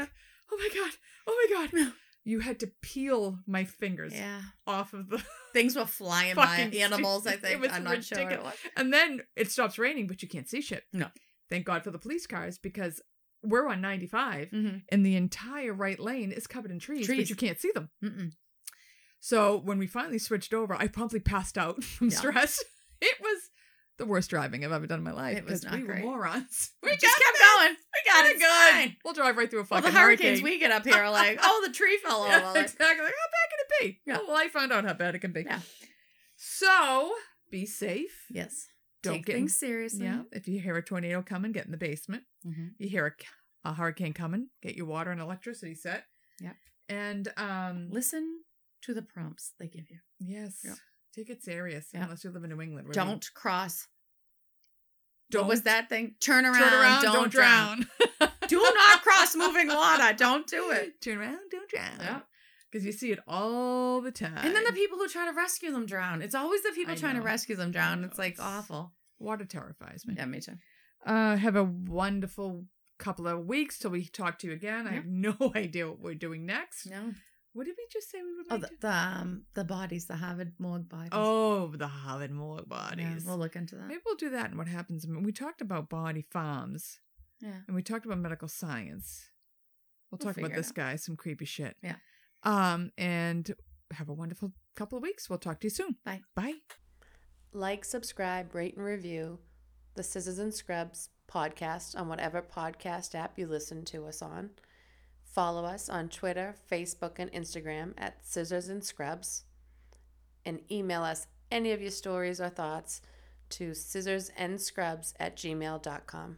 Speaker 1: oh my god, oh my god. you had to peel my fingers
Speaker 2: Yeah.
Speaker 1: off of the (laughs)
Speaker 2: Things were flying by. Animals, I
Speaker 1: stupid. (laughs) It
Speaker 2: think.
Speaker 1: was
Speaker 2: I'm not sure
Speaker 1: ridiculous.
Speaker 2: was.
Speaker 1: and then it stops raining but you can't see shit
Speaker 2: No.
Speaker 1: thank god for the police cars because we're on 95
Speaker 2: Mm-hmm.
Speaker 1: and the entire right lane is covered in trees, but you can't see them
Speaker 2: Mm-mm.
Speaker 1: so when we finally switched over i promptly passed out (laughs) from
Speaker 2: Yeah.
Speaker 1: stress (laughs) it was the worst driving i've ever done in my life
Speaker 2: It was
Speaker 1: because we
Speaker 2: not
Speaker 1: were
Speaker 2: great.
Speaker 1: morons (laughs)
Speaker 2: We just kept going. We got it. It's fine.
Speaker 1: We'll drive right through a
Speaker 2: Well,
Speaker 1: fucking
Speaker 2: the hurricanes
Speaker 1: hurricane.
Speaker 2: we get up here are like, oh, the tree fell over.
Speaker 1: Yeah,
Speaker 2: Like,
Speaker 1: exactly. Like, how bad can it be?
Speaker 2: Yeah.
Speaker 1: Well, I found out how bad it can be.
Speaker 2: Yeah.
Speaker 1: So be safe.
Speaker 2: yes.
Speaker 1: Don't
Speaker 2: Take
Speaker 1: get in-
Speaker 2: things seriously.
Speaker 1: Yeah. If you hear a tornado coming, get in the basement.
Speaker 2: Mhm.
Speaker 1: You hear a, a hurricane coming, get your water and electricity set.
Speaker 2: Yep.
Speaker 1: And um,
Speaker 2: Listen to the prompts they give you.
Speaker 1: yes,
Speaker 2: Yep.
Speaker 1: take it serious
Speaker 2: Yep.
Speaker 1: unless you live in New England. we
Speaker 2: Don't cross.
Speaker 1: don't
Speaker 2: What was that thing? Turn around.
Speaker 1: turn around.
Speaker 2: don't,
Speaker 1: Don't,
Speaker 2: drown.
Speaker 1: drown.
Speaker 2: Do not cross moving water. (laughs) Don't do it.
Speaker 1: turn around. Don't drown.
Speaker 2: Yep.
Speaker 1: Because you see it all the time.
Speaker 2: And then the people who try to rescue them drown. It's always the people
Speaker 1: I
Speaker 2: trying to rescue them drown. It's like awful.
Speaker 1: water terrifies me.
Speaker 2: Yeah, me too.
Speaker 1: Uh, have a wonderful couple of weeks till we talk to you again. I have no (laughs) idea what we're doing next.
Speaker 2: No.
Speaker 1: What did we just say we would
Speaker 2: Oh,
Speaker 1: like
Speaker 2: the, the um the bodies, the Harvard morgue bodies.
Speaker 1: Oh, the Harvard morgue
Speaker 2: Yeah,
Speaker 1: bodies.
Speaker 2: we'll look into that.
Speaker 1: Maybe we'll do that and what happens. I mean, we talked about body farms
Speaker 2: Yeah.
Speaker 1: and we talked about medical science. We'll,
Speaker 2: We'll
Speaker 1: talk about this guy, some creepy shit.
Speaker 2: Yeah.
Speaker 1: Um, and have a wonderful couple of weeks. We'll talk to you soon.
Speaker 2: Bye.
Speaker 1: Bye.
Speaker 3: Like, subscribe, rate, and review the Scissors and Scrubs podcast on whatever podcast app you listen to us on. Follow us on Twitter, Facebook, and Instagram at Scissors and Scrubs. And email us any of your stories or thoughts to scissorsandscrubs at gmail.com.